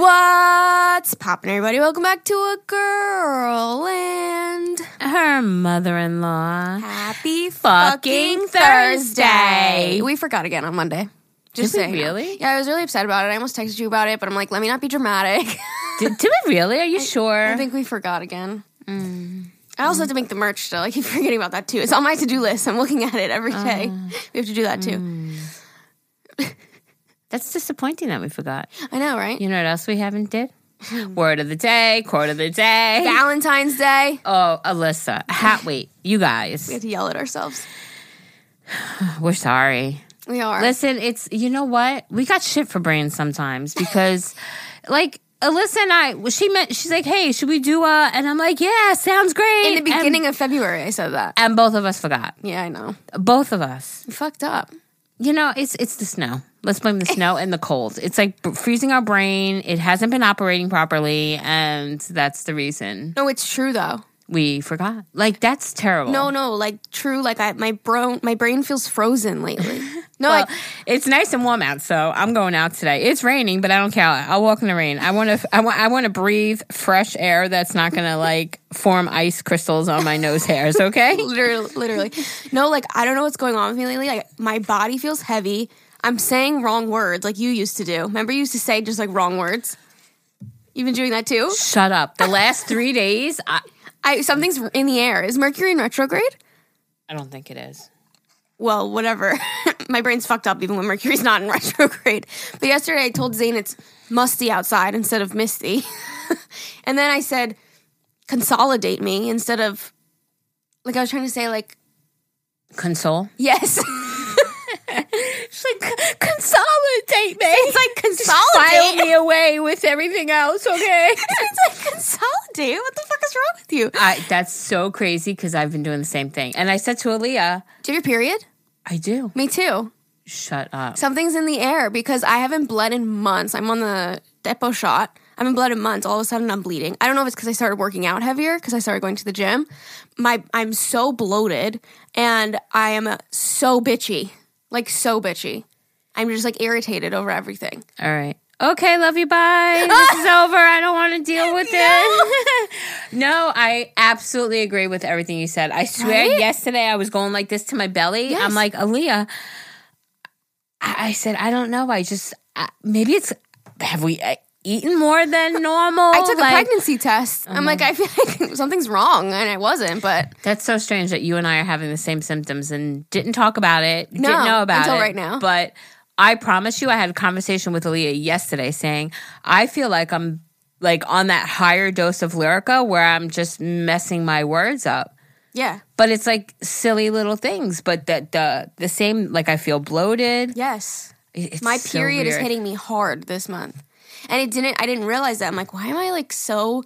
What's poppin', everybody? Welcome back to a girl and Her mother in law. happy Fucking fucking Thursday. Thursday. We forgot again on Monday. Just Did saying. really? Yeah, I was really upset about it. I almost texted you about it, but I'm like, let me not be dramatic. Did, did we really? Are you sure? I think we forgot again. Mm. I also have to make the merch still. I keep forgetting about that too. It's on my to do list. I'm looking at it every day. Ah. we have to do that too. Mm. That's disappointing that we forgot. I know, right? You know what else we haven't did? Hmm. Word of the day, quote of the day. Valentine's Day. Oh, Alyssa. hat wait, you guys. We had to yell at ourselves. We're sorry. We are. Listen, it's you know what? We got shit for brains sometimes because like Alyssa and I, she meant she's like, "Hey, should we do a?" And I'm like, "Yeah, sounds great." In the And- beginning of February, I said that. and both of us forgot. Yeah, I know. Both of us. We fucked up. You know, it's it's the snow. Let's blame the snow and the cold. It's like b- freezing our brain. It hasn't been operating properly, and that's the reason No, it's true though. we forgot. Like that's terrible. No, no, like true. Like I, my bro, my brain feels frozen lately. No, Well, like it's nice and warm out, so I'm going out today. It's raining, but I don't care. I'll walk in the rain. I want to. I want. I want to breathe fresh air that's not going to like form ice crystals on my nose hairs. Okay. literally, literally. No, like I don't know what's going on with me lately. Like my body feels heavy. I'm saying wrong words, like you used to do. Remember, you used to say just like wrong words. You've been doing that too. Shut up. The last three days, I, I something's in the air. Is Mercury in retrograde? I don't think it is. well, whatever. My brain's fucked up even when Mercury's not in retrograde. But yesterday I told Zane it's musty outside instead of misty. and then I said consolidate me instead of like I was trying to say like Console. yes. It's like consolidate me. it's like File consolidate. me away with everything else, okay? it's like consolidate. What the fuck is wrong with you? I, that's so crazy because I've been doing the same thing. And I said to Aaliyah, Do you have your period? I do. Me too. Shut up. Something's in the air because I haven't bled in months. I'm on the Depo shot. I haven't bled in months. All of a sudden, I'm bleeding. I don't know if it's because I started working out heavier because I started going to the gym. My I'm so bloated and I am so bitchy, like so bitchy. I'm just like irritated over everything. All right. Okay, love you. Bye. This is over. I don't want to deal with this. no, I absolutely agree with everything you said. I swear, Right? yesterday I was going like this to my belly. Yes. I'm like, Aaliyah, I, I said, I don't know. I just, uh, maybe it's, have we uh, eaten more than normal? I took Like- a pregnancy test. I'm like, uh-huh. I feel like something's wrong, and I wasn't. But That's so strange that you and I are having the same symptoms and didn't talk about it. No, didn't know about until it right now. But I promise you, I had a conversation with Aaliyah yesterday saying I feel like I'm like on that higher dose of Lyrica where I'm just messing my words up. yeah, But it's like silly little things. But that the the same like I feel bloated. yes. It's My so period is hitting me hard this month. And it didn't I didn't realize that. I'm like, why am I like so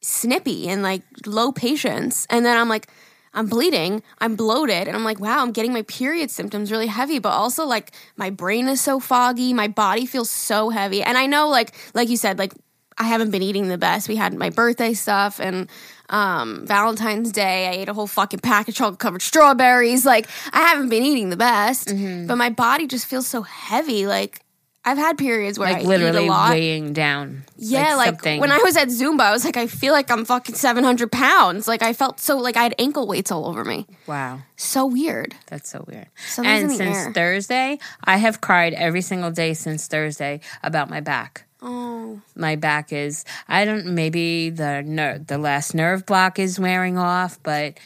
snippy and like low patience? And then I'm like, I'm bleeding, I'm bloated, and I'm like, wow, I'm getting my period symptoms really heavy, but also like my brain is so foggy, my body feels so heavy. And I know like like you said, like I haven't been eating the best. We had my birthday stuff and um, Valentine's Day. I ate a whole fucking pack of chocolate covered strawberries. Like I haven't been eating the best, but my body just feels so heavy. Like I've had periods where like I eat literally a lot. weighing down. yeah, like, something. when I was at Zumba, I was like, I feel like I'm fucking 700 pounds. Like I felt so like I had ankle weights all over me. wow. So weird. That's so weird. Something's and since air. Thursday, I have cried every single day since Thursday about my back. Oh, My back is I don't maybe the ner- the last nerve block is wearing off, but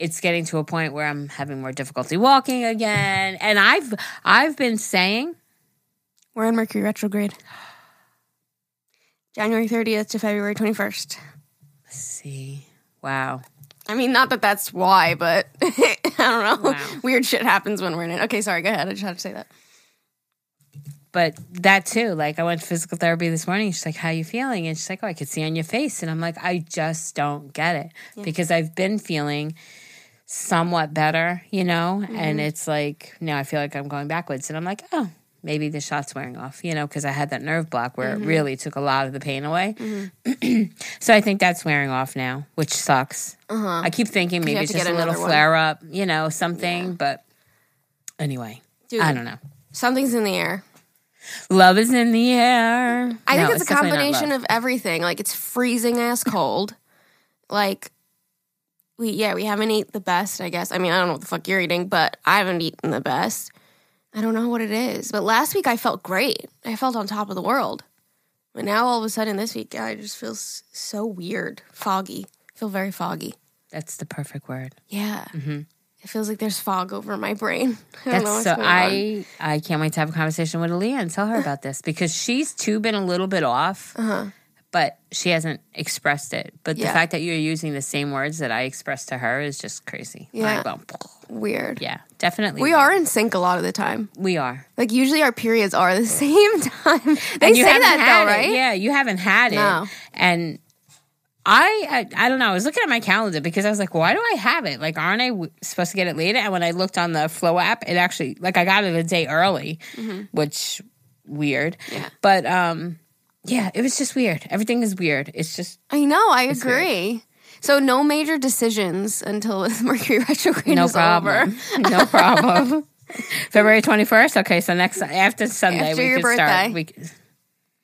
it's getting to a point where I'm having more difficulty walking again. And I've I've been saying we're in Mercury retrograde. January 30th to February 21st. Let's see, wow. I mean, not that that's why, but I don't know. Wow. Weird shit happens when we're in it. Okay, sorry, go ahead. I just had to say that. But that too, like I went to physical therapy this morning. She's like, "How you feeling?" And she's like, "Oh, I could see on your face." And I'm like, "I just don't get it because I've been feeling somewhat better, you know, mm-hmm. and it's like now I feel like I'm going backwards." And I'm like, "Oh, maybe the shot's wearing off, you know, because I had that nerve block where Mm-hmm. it really took a lot of the pain away. so I think that's wearing off now, which sucks. I keep thinking maybe Uh-huh. it's just a little one. flare up, you know, something. But anyway, Dude, I don't know. something's in the air. Love is in the air. I No, think it's, a combination of everything. Like it's freezing ass cold. like we yeah, we haven't eaten the best, I guess. I mean, I don't know what the fuck you're eating, but I haven't eaten the best. I don't know what it is. But last week I felt great. I felt on top of the world. But now all of a sudden this week I just feel so weird, foggy. I feel very foggy. That's the perfect word. Yeah. Mm-hmm. It feels like there's fog over my brain. I don't know That's what's so. going on. I I can't wait to have a conversation with Aaliyah and tell her about this because she's too been a little bit off, uh-huh. But she hasn't expressed it. But the. Yeah. fact that you're using the same words that I expressed to her is just crazy. Yeah. Weird. yeah, definitely. We are in sync a lot of the time. We are. Like usually our periods are the same time. They And you say haven't that had though, it. right? Yeah, you haven't had it. No. And I, I, I don't know. I was looking at my calendar because I was like, why do I have it? Like, aren't I w- supposed to get it later? And when I looked on the Flo app, it actually like I got it a day early, which weird. Mm-hmm. Yeah. But um, yeah, it was just weird. Everything is weird. It's just I know, I weird. agree. So no major decisions until Mercury retrograde no is problem. over. no problem. February twenty first. Okay, so next after Sunday After we your could start. birthday. We, could-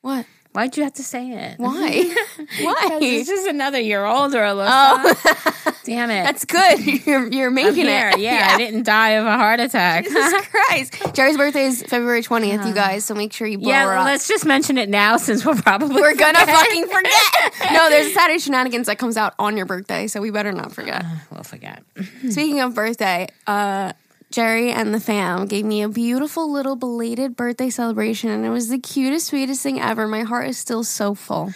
What? Why'd you have to say it? Why? Why? This just another year older, Alyssa. Oh. Damn it. That's good. You're you're making it. Yeah, I didn't die of a heart attack. Jesus Christ. Geri's birthday is February 20th, you guys, so make sure you blow yeah, her up. let's just mention it now since we're probably We're gonna fucking forget. No, there's a Saturday Shenanigans that comes out on your birthday, so we better not forget. we'll forget. Speaking of birthday, uh, Geri and the fam gave me a beautiful little belated birthday celebration, and it was the cutest, sweetest thing ever. My heart is still so full.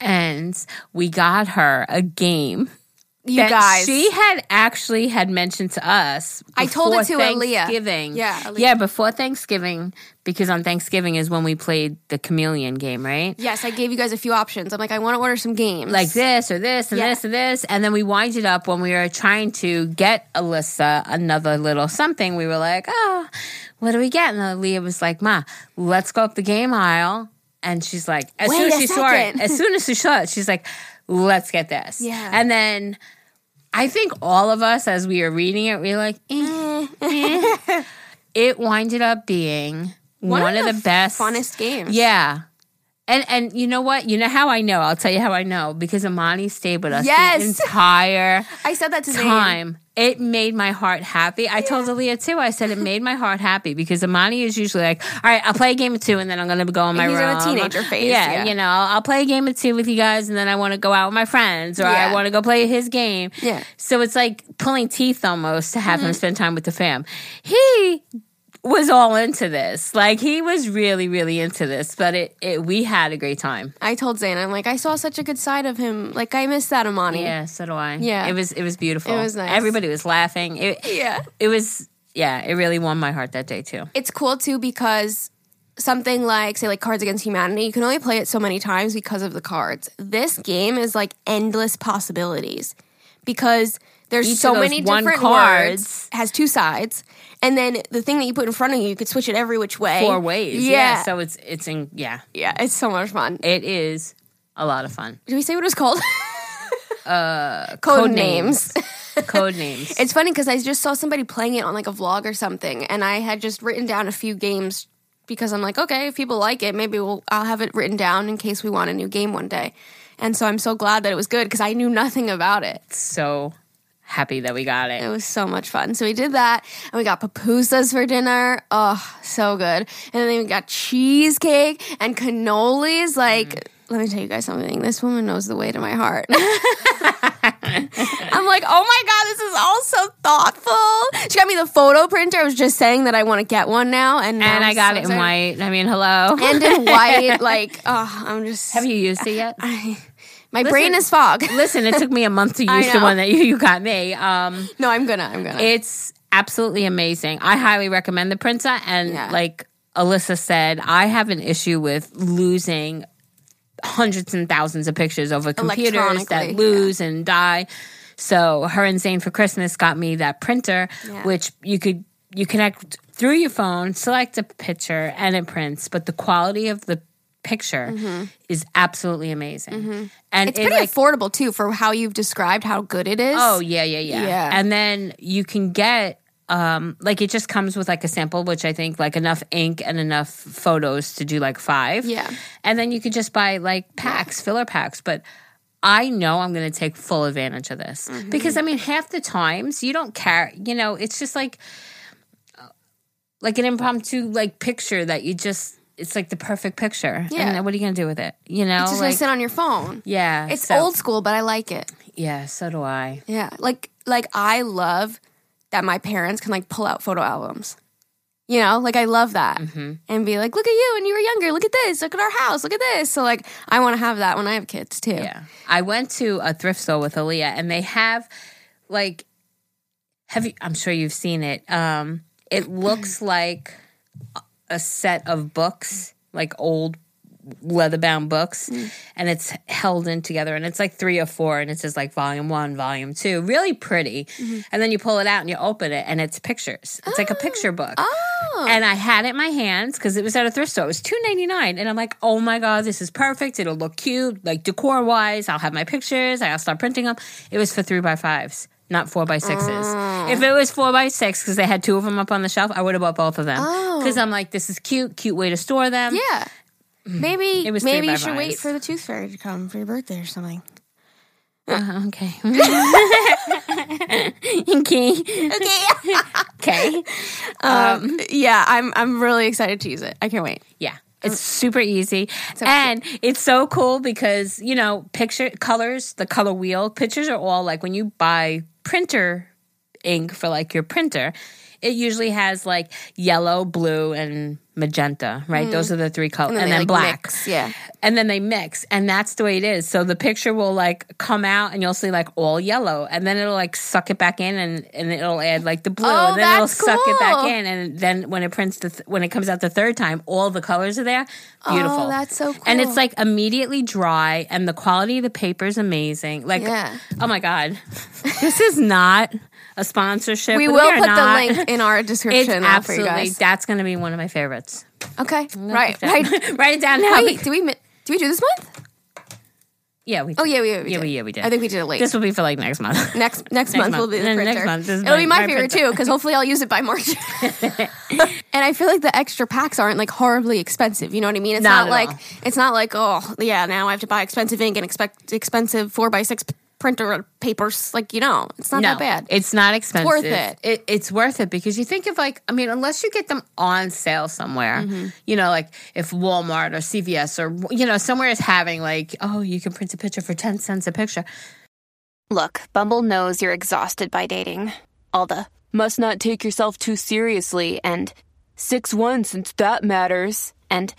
And we got her a game. You that guys, she had actually had mentioned to us. I told it to Aaliyah. Thanksgiving. Yeah, Aaliyah. yeah, before Thanksgiving, because on Thanksgiving is when we played the Chameleon game, right? yes, I gave you guys a few options. I'm like, I want to order some games. like this or this and Yeah. this and this. And then we winded up when we were trying to get Alyssa another little something. We were like, oh, what do we get? And Aaliyah was like, Ma, let's go up the game aisle. And she's like, as Wait soon as she saw it, as soon as she saw it, she's like, let's get this. Yeah. And then I think all of us, as we were reading it, we were like, eh, eh. it winded up being one, of the, best, funnest games. yeah. And and you know what? You know how I know? I'll tell you how I know because Amani stayed with us Yes. the entire I said that to Zane. time. It made my heart happy. I told Aaliyah too. I said it made my heart happy because Amani is usually like, "All right, I'll play a game of two, and then I'm going to go on my He's in a teenager phase, Yeah, yeah. you know, I'll play a game of two with you guys, and then I want to go out with my friends, or Yeah. I want to go play his game. Yeah. Mm-hmm. So it's like pulling teeth almost to have him spend time with the fam. He was all into this. Like he was really, really into this. But it, it we had a great time. I told Zane, I'm like, I saw such a good side of him. Like, I miss that Amani. Yeah, so do I. Yeah. It was it was beautiful. It was nice. Everybody was laughing. It Yeah. it was yeah, it really won my heart that day too. It's cool too because something like, say, like Cards Against Humanity, you can only play it so many times because of the cards. This game is like endless possibilities because there's Each so many different cards- words, has two sides, and then the thing that you put in front of you, you could switch it every which way. Four ways. Yeah. Yeah. So it's it's in yeah. yeah, it's so much fun. It is a lot of fun. Did we say what it was called? Uh Code names. Code names. It's funny because I just saw somebody playing it on like a vlog or something, and I had just written down a few games because I'm like, okay, if people like it, maybe we'll I'll have it written down in case we want a new game one day. And so I'm so glad that it was good because I knew nothing about it. so happy that we got It it. was so much fun. So we did that, and we got pupusas for dinner. Oh, so good! And then we got cheesecake and cannolis. Like, mm. let me tell you guys something. This woman knows the way to my heart. I'm like, oh my god, this is all so thoughtful. She got me the photo printer. I was just saying that I want to get one now, and And I got so it in white. I mean, hello. and in white. Like, oh, I'm just. Have you used it yet? my brain is fog. Listen, it took me a month to use the one that you, you got me. Um no, I'm gonna. I'm gonna. It's absolutely amazing. I highly recommend the printer. And Yeah. like Alyssa said, I have an issue with losing hundreds and thousands of pictures over computers that lose and die. So her and Zane for Christmas got me that printer, Yeah. which you could you connect through your phone, select a picture, and it prints. But the quality of the picture is absolutely amazing. And Mm-hmm. it's it, pretty like, affordable too for how you've described how good it is. Oh yeah, yeah, yeah. Yeah. And then you can get um like it just comes with like a sample which i think like enough ink and enough photos to do like five Yeah. and then you could just buy like packs filler packs but i know i'm going to take full advantage of this Mm-hmm. because i mean half the times you don't care you know it's just like uh, like an impromptu like picture that you just it's like the perfect picture Yeah. and what are you going to do with it you know It's just like gonna sit on your phone. yeah It's so- old school, but I like it. yeah so do i Yeah. Like like I love that my parents can like pull out photo albums. You know, like I love that. Mm-hmm. And be like, look at you when you were younger. Look at this. Look at our house. Look at this. So like I want to have that when I have kids too. Yeah. I went to a thrift store with Aaliyah and they have like have you I'm sure you've seen it. Um it looks like a set of books, like old leather bound books, mm. and it's held in together and it's like three or four and it says like volume one, volume two. Really pretty. Mm-hmm. And then you pull it out and you open it and it's pictures. It's like a picture oh. book. Oh. And I had it in my hands because it was at a thrift store. It was two ninety nine, and I'm like, oh my god, this is perfect. It'll look cute, like decor wise. I'll have my pictures. I'll start printing them. It was for three by fives, not four by sixes. If it was four by six, because they had two of them up on the shelf, I would have bought both of them. Oh. Because I'm like, this is cute, cute way to store them. Yeah. Maybe. It was maybe you should wait for the tooth fairy to come for your birthday or something. Uh, okay. okay. Okay. Okay. um, yeah, I'm I'm really excited to use it. I can't wait. Yeah. It's mm. super easy. So and it's so cool because, you know, picture colors, the color wheel, pictures are all like when you buy printer ink for like your printer, it usually has like yellow, blue, and magenta, right? Those mm. are the three colors. And, they, then like, black. mix, yeah. And then they mix. And that's the way it is. So the picture will like come out and you'll see like all yellow. And then it'll like suck it back in and, and it'll add like the blue. Oh, and then it'll that's suck it back in. And then when it prints the th- when it comes out the third time, all the colors are there. Beautiful. Oh, that's so And it's like immediately dry and the quality of the paper is amazing. Like Yeah. oh my God. this is not a sponsorship. We will are put not. the link in our description for you absolutely guys. that's gonna be one of my favorites. Okay. Right. Right. Write it down now. Wait, do we do we do this month? Yeah, we Oh yeah, we, we yeah, did. we, yeah, we did. I think we did it late. This will be for like next month. next next, Next month, month. will be the printer. next month It'll my- be my, my favorite printer. too because hopefully I'll use it by March. and I feel like the extra packs aren't like horribly expensive. You know what I mean? It's Not not, like all. it's not like oh yeah now I have to buy expensive ink and expect expensive four by six printer papers. Like you know, it's not that bad. It's not expensive. worth it. It's worth it because you think of like, I mean, unless you get them on sale somewhere, Mm-hmm. you know, like if Walmart or CVS or, you know, somewhere is having like, oh, you can print a picture for 10 cents a picture. Look, Bumble knows you're exhausted by dating. All the must not take yourself too seriously and 6 1 since that matters. And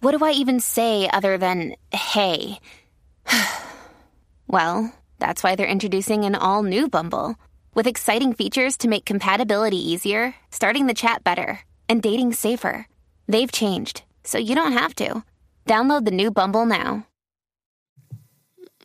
what do I even say other than hey? well, that's why they're introducing an all new Bumble with exciting features to make compatibility easier, starting the chat better, and dating safer. They've changed, so you don't have to. Download the new Bumble now.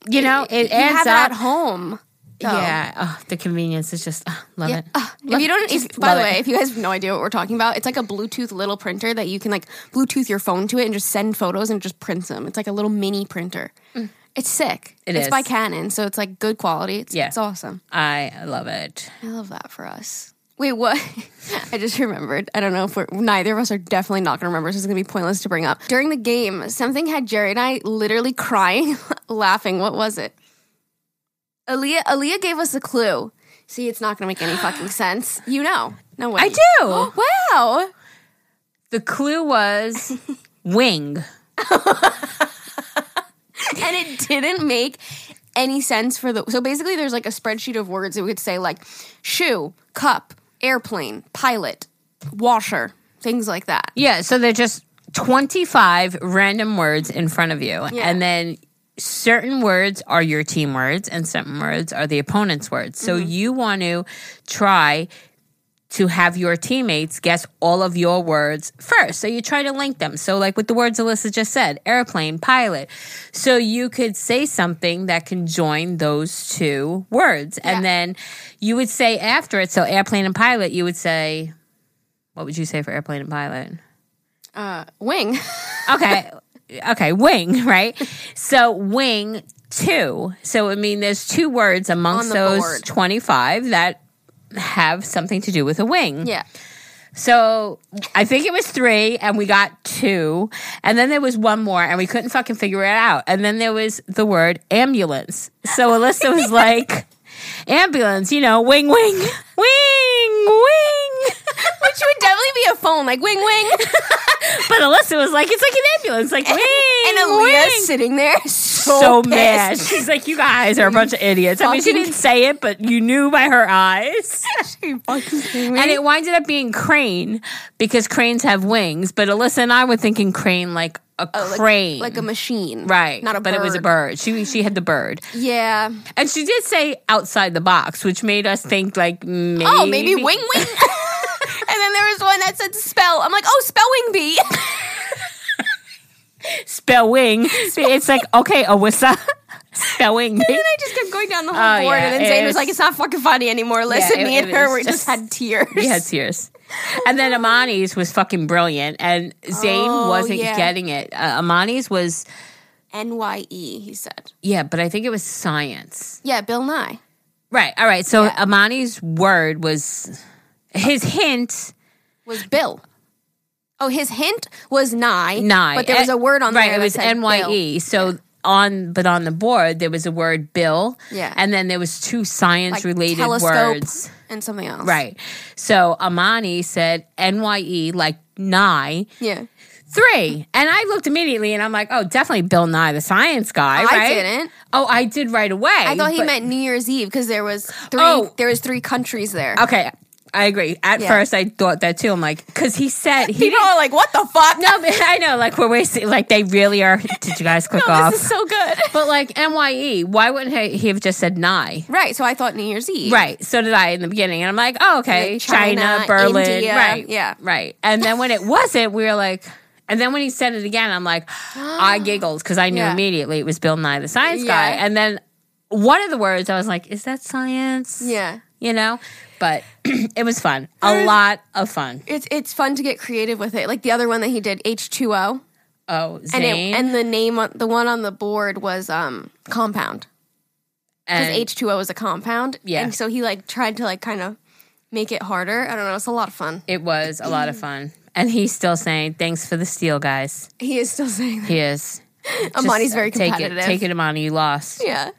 You know, it you adds have it up. at home. though. Yeah. Oh, the convenience is just, oh, love Yeah. it. Ah, if you don't, if, by love the it. way, if you guys have no idea what we're talking about, it's like a Bluetooth little printer that you can like Bluetooth your phone to it and just send photos and just prints them. It's like a little mini printer. It's sick. It it's is. by Canon, so it's like good quality. It's, Yeah. it's awesome. I love it. I love that for us. Wait, what? I just remembered. I don't know if we're neither of us are definitely not going to remember. So it's going to be pointless to bring up. During the game, something had Geri and I literally crying, laughing. What was it? Aaliyah, Aaliyah gave us a clue. See, it's not going to make any fucking sense. You know. No way. I do. Wow. The clue was wing. And it didn't make any sense for the. So basically, there's like a spreadsheet of words that would say like shoe, cup, airplane, pilot, washer, things like that. Yeah, so they're just 25 random words in front of you. Yeah. And then certain words are your team words and certain words are the opponent's words. So Mm-hmm. you want to try to have your teammates guess all of your words first. So you try to link them. So like with the words Alyssa just said, airplane, pilot. So you could say something that can join those two words. Yeah. And then you would say after it, so airplane and pilot, you would say, what would you say for airplane and pilot? Uh, wing. okay okay wing right so wing two so i mean there's two words amongst those board. 25 that have something to do with a wing. Yeah. So I think it was three, and we got two. And then there was one more, and we couldn't fucking figure it out. And then there was the word ambulance. So Alyssa was like, ambulance, you know, wing, wing, wing, wing. Which would definitely be a phone, like wing wing. But Alyssa was like, it's like an ambulance, like wing, and Aaliyah's sitting there so, So mad. She's like, you guys are a bunch of idiots. I mean, she didn't say it, but you knew by her eyes. She fucking me? And it winded up being crane because cranes have wings. But Alyssa and I were thinking crane like a Oh, like- crane. like a machine, right. Not a bird. but bird. it was a bird. She she had the bird. Yeah. And she did say outside the box, which made us think like oh, maybe Oh, maybe wing wing. and then there was one that said spell. I'm like, oh, spelling bee. spell wing. it's like, okay, Awissa. spell wing. And then I just kept going down the whole Oh, board, yeah, and then Zane was was- like, "It's not fucking funny anymore." Listen, it- me and her we just, just- had tears. We had tears. And then Amani's was fucking brilliant. And Zane Oh, wasn't yeah. getting it. Uh, Amani's was, N Y E. He said, yeah, but I think it was science. "Yeah, Bill Nye." Right. All right. So Yeah. Amani's word was his hint. Was Bill? Oh, his hint was Nye. Nye. but there was a eh, word on right, there. it was N Y E. So on, but on the board there was a word Bill. Yeah. and then there was two science Like related words. And something else. Right. So Amani said N Y E like Nye Yeah. three, and I looked immediately and I'm like, oh, definitely Bill Nye, the science guy. Oh, I right? didn't. Oh, I did right away. I thought he but- meant New Year's Eve because there was three. Oh. There was three countries there. Okay, I agree. At Yeah. first, I thought that too. I'm like, because he said he People are like, "What the fuck?" No, but I know, like we're wasting. Like they really are. Did you guys click No, off? this is so good. but like Nye, why wouldn't he, he have just said Nye? Right. So I thought New Year's Eve. Right. So did I in the beginning, and I'm like, oh, okay, Like China, China, Berlin, India, right? yeah. right. And then when it wasn't, we were like. And then when he said it again, I'm like, I giggled because I knew Yeah. immediately it was Bill Nye, the science Yeah. guy. And then one of the words, I was like, is that science? Yeah. You know? But it was fun. A lot of fun. It's it's fun to get creative with it. Like the other one that he did, H two O, Oh, and Zane. it, and the name on the one on the board was um compound because H two O is a compound. Yeah. and so he like tried to like kind of make it harder. I don't know. It's a lot of fun. It was a lot of fun. And he's still saying, thanks for the steal, guys. He is still saying that. He is. Amani's very take competitive. it, take it, Amani. You lost. Yeah.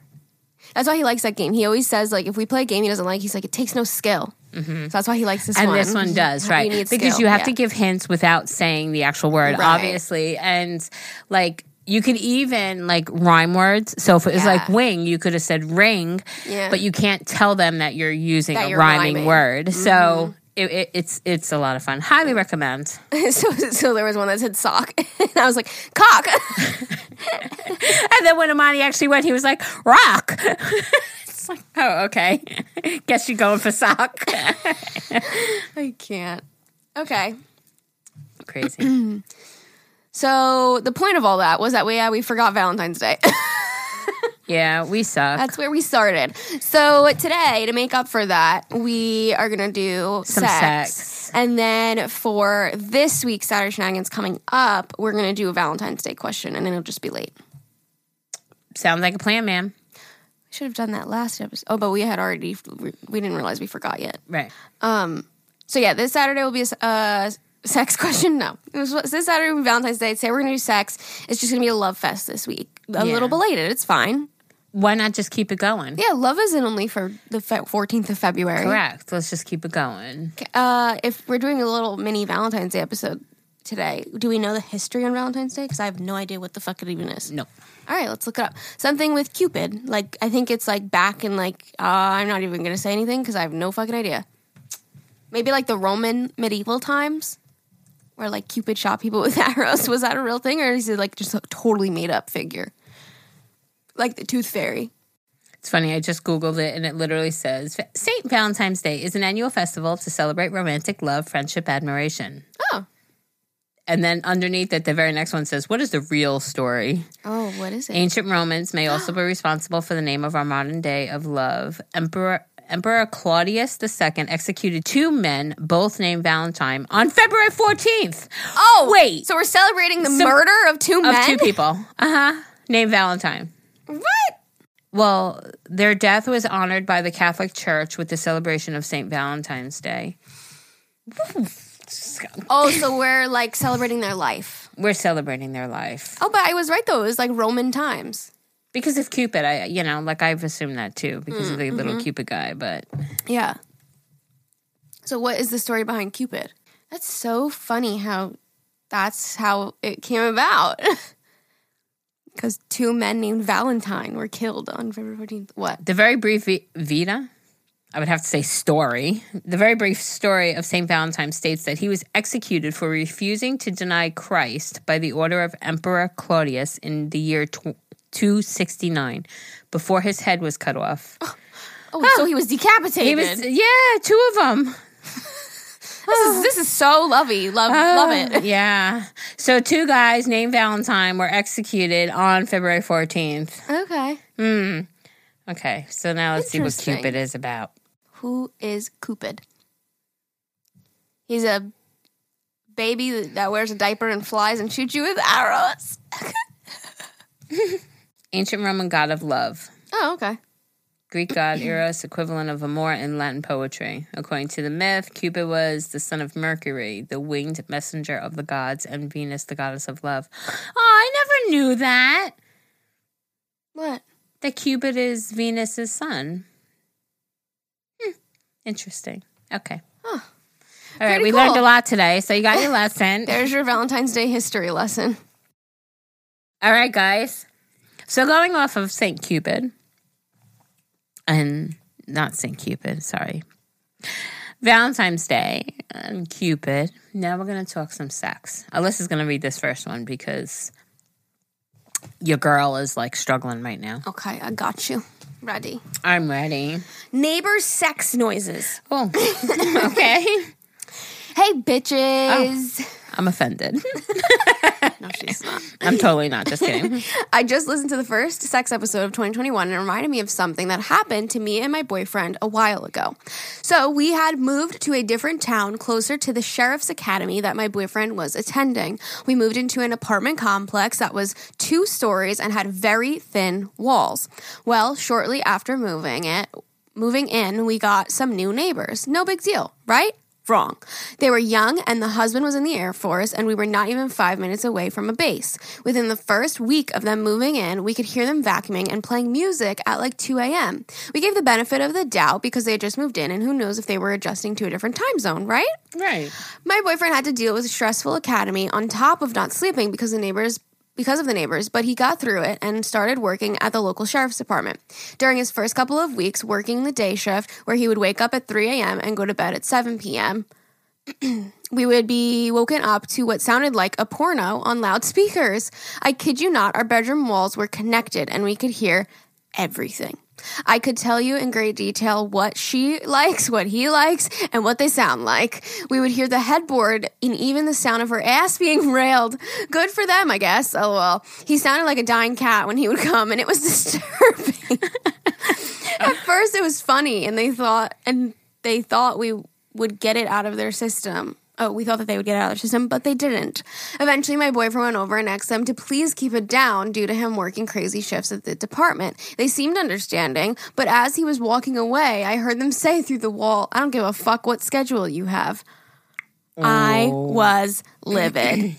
That's why he likes that game. He always says like if we play a game he doesn't like, he's like it takes no skill. So that's why he likes this Mm-hmm. and one. this one does, right? Because skill. you have Yeah. to give hints without saying the actual word, Right. obviously. And like, you could even like rhyme words. So if it was Yeah. like wing, you could have said ring, Yeah. but you can't tell them that you're using That a you're rhyming, rhyming. Mm-hmm. word. So it, it, it's it's a lot of fun. Highly recommend. so so there was one that said sock, and I was like cock. And then when Amani actually went, he was like, rock. it's like, oh, okay. Guess you're going for sock. I can't. Okay. Crazy. So the point of all that was that we yeah, we forgot Valentine's Day. Yeah, we suck. That's where we started. So today, to make up for that, we are gonna do Some sex. sex. And then for this week's Saturday Shenanigans coming up, we're gonna do a Valentine's Day question, and then it'll just be late. Sounds like a plan, man. Should have done that last episode. Oh, but we had already. We didn't realize we forgot yet. Right. Um. So yeah, this Saturday will be a. uh, sex question. No, it was this Saturday will be Valentine's Day. Say we're gonna do sex. It's just gonna be a love fest this week. A Yeah. little belated. It's fine. Why not just keep it going? Yeah, love isn't only for the fourteenth of February. Correct. Let's just keep it going. Uh, if we're doing a little mini Valentine's Day episode today, do we know the history on Valentine's Day? Because I have no idea what the fuck it even is. No. All right, let's look it up. Something with Cupid. Like I think it's like back in like uh, I'm not even gonna say anything because I have no fucking idea. Maybe like the Roman medieval times, where like Cupid shot people with arrows. Was that a real thing, or is it like just a totally made up figure? Like the Tooth Fairy. It's funny, I just Googled it and it literally says St. Valentine's Day is an annual festival to celebrate romantic love, friendship, admiration. Oh, And then underneath it, the very next one says, What is the real story? oh, what is it? Ancient Romans may also be responsible for the name of our modern day of love. Emperor Emperor Claudius II executed two men, both named Valentine, on February 14th. Oh, wait. So we're celebrating the murder of two Of two people. Uh huh. Named Valentine. What? Well, their death was honored by the Catholic Church with the celebration of St. Valentine's Day. Oh, so we're like celebrating their life. We're celebrating their life. Oh, but I was right though. It was like Roman times. Because of Cupid, I you know, like I've assumed that too, because of the mm, little mm-hmm. Cupid guy, but Yeah. So what is the story behind Cupid? That's so funny how that's how it came about. Because two men named Valentine were killed on February 14th. What? the very brief vi- Vita, I would have to say story. The very brief story of St. Valentine states that he was executed for refusing to deny Christ by the order of Emperor Claudius in the year tw- 269 before his head was cut off. Oh, so he was decapitated. He was, yeah, two of them. This, is, this is so lovey. Love, love it. Yeah. So two guys named Valentine were executed on February 14th. Okay. Hmm. Okay, so now let's see what Interesting. Cupid is about. Who is Cupid? He's a baby that wears a diaper and flies and shoots you with arrows. Ancient Roman god of love. Oh, okay. Greek god Eros, equivalent of amor in Latin poetry. According to the myth, Cupid was the son of Mercury, the winged messenger of the gods, and Venus, the goddess of love. Oh, I never knew that. What? That Cupid is Venus's son. Hmm. Interesting. Okay. All right, Pretty we cool. learned a lot today, so you got your lesson. There's your Valentine's Day history lesson. All right, guys. So going off of St. Cupid, and not St. Cupid, sorry. Valentine's Day and Cupid. Now we're going to talk some sex. Alyssa's going to read this first one because your girl is like struggling right now. Okay, I got you. Ready. I'm ready. Neighbors' sex noises. Oh, okay. Hey, oh, bitches. I'm offended. No, she's not. I'm totally not. Just kidding. I just listened to the first sex episode of 2021 and it reminded me of something that happened to me and my boyfriend a while ago. So, we had moved to a different town closer to the sheriff's academy that my boyfriend was attending. We moved into an apartment complex that was two stories and had very thin walls. Well, shortly after moving it, moving in, we got some new neighbors. No big deal, right? Wrong. They were young, and the husband was in the Air Force, and we were not even five minutes away from a base. Within the first week of them moving in, we could hear them vacuuming and playing music at like 2 a.m. We gave the benefit of the doubt because they had just moved in, and who knows if they were adjusting to a different time zone, right? right. My boyfriend had to deal with a stressful academy on top of not sleeping because the neighbors because of the neighbors, but he got through it and started working at the local sheriff's department. During his first couple of weeks working the day shift, where he would wake up at 3 a.m. and go to bed at 7 p.m., we would be woken up to what sounded like a porno on loudspeakers. I kid you not, our bedroom walls were connected and we could hear everything. I could tell you in great detail what she likes, what he likes, and what they sound like. We would hear the headboard and even the sound of her ass being railed. Good for them, I guess. Oh well. He sounded like a dying cat when he would come, and it was disturbing. At first, it was funny, and they thought, and they thought we would get it out of their system. Oh, we thought that they would get out of their system, but they didn't. Eventually, my boyfriend went over and asked them to please keep it down due to him working crazy shifts at the department. They seemed understanding, but as he was walking away, I heard them say through the wall, I don't give a fuck what schedule you have. I oh. was livid.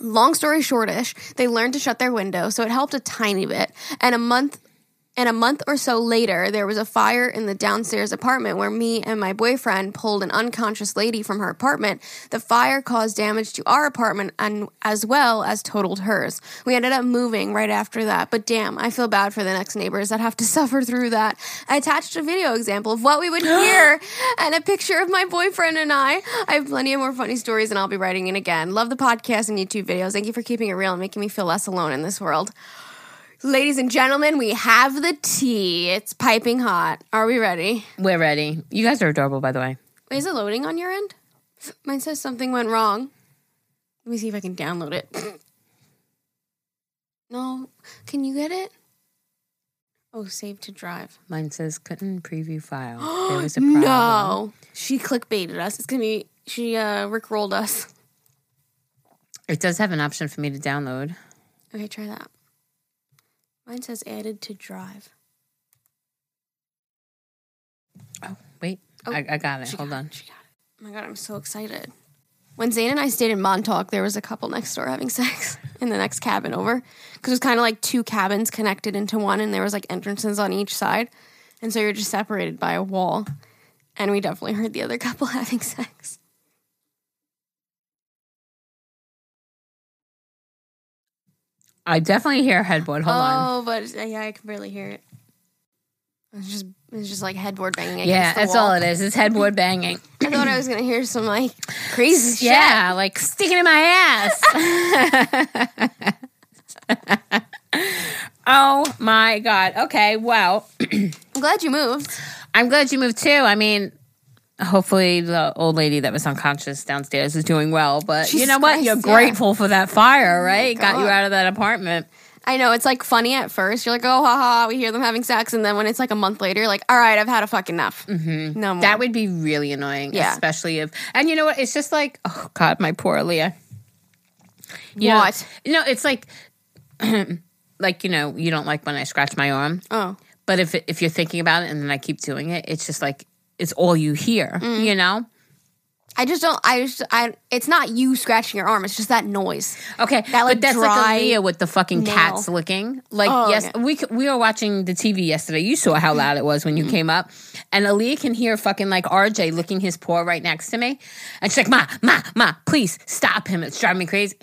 Long story shortish, they learned to shut their window, so it helped a tiny bit. And a month and a month or so later, there was a fire in the downstairs apartment where me and my boyfriend pulled an unconscious lady from her apartment. The fire caused damage to our apartment and as well as totaled hers. We ended up moving right after that, but damn, I feel bad for the next neighbors that have to suffer through that. I attached a video example of what we would hear and a picture of my boyfriend and I. I have plenty of more funny stories and I'll be writing in again. Love the podcast and YouTube videos. Thank you for keeping it real and making me feel less alone in this world. Ladies and gentlemen, we have the tea. It's piping hot. Are we ready? We're ready. You guys are adorable, by the way. Wait, is it loading on your end? Mine says something went wrong. Let me see if I can download it. No, can you get it? Oh, save to drive. Mine says couldn't preview file. There was a problem. No, she clickbaited us. It's gonna be she uh rickrolled us. It does have an option for me to download. Okay, try that. Mine says added to drive. Oh, wait. Oh, I, I, got it. Hold got on. It. She got it. Oh my God, I'm so excited. When Zane and I stayed in Montauk, there was a couple next door having sex in the next cabin over. Because it was kind of like two cabins connected into one, and there was like entrances on each side. And so you're just separated by a wall. And we definitely heard the other couple having sex. I definitely hear headboard. Hold on. oh, but yeah, I can barely hear it. It's just it's just like headboard banging. Against Yeah, that's wall. all it is. It's headboard banging. I thought I was gonna hear some like crazy shit. Yeah, like sticking in my ass. oh my god. Okay, well, I'm glad you moved. I'm glad you moved too. I mean, hopefully the old lady that was unconscious downstairs is doing well. But you know what? Christ, You're yeah. grateful for that fire, right? Got you out of that apartment. I know it's like funny at first. You're like, oh, haha, we hear them having sex, and then when it's like a month later, you're like, all right, I've had a fucking enough. Mm-hmm. No more. That would be really annoying, Yeah. especially if. And you know what? It's just like, oh God, my poor Aaliyah. You know- What? no, it's like, like you know, you don't like when I scratch my arm, oh, but if if you're thinking about it and then I keep doing it, it's just like it's all you hear. Mm. You know? I just don't. I just. I. It's not you scratching your arm. It's just that noise. Okay, That, like, but that's dry like with the fucking nail. cats licking. Like Oh, yes, yeah. we we were watching the TV yesterday. You saw how loud it was when Mm-hmm. you came up, and Aaliyah can hear fucking like RJ licking his paw right next to me, and she's like, "Ma, ma, ma, please stop him! It's driving me crazy."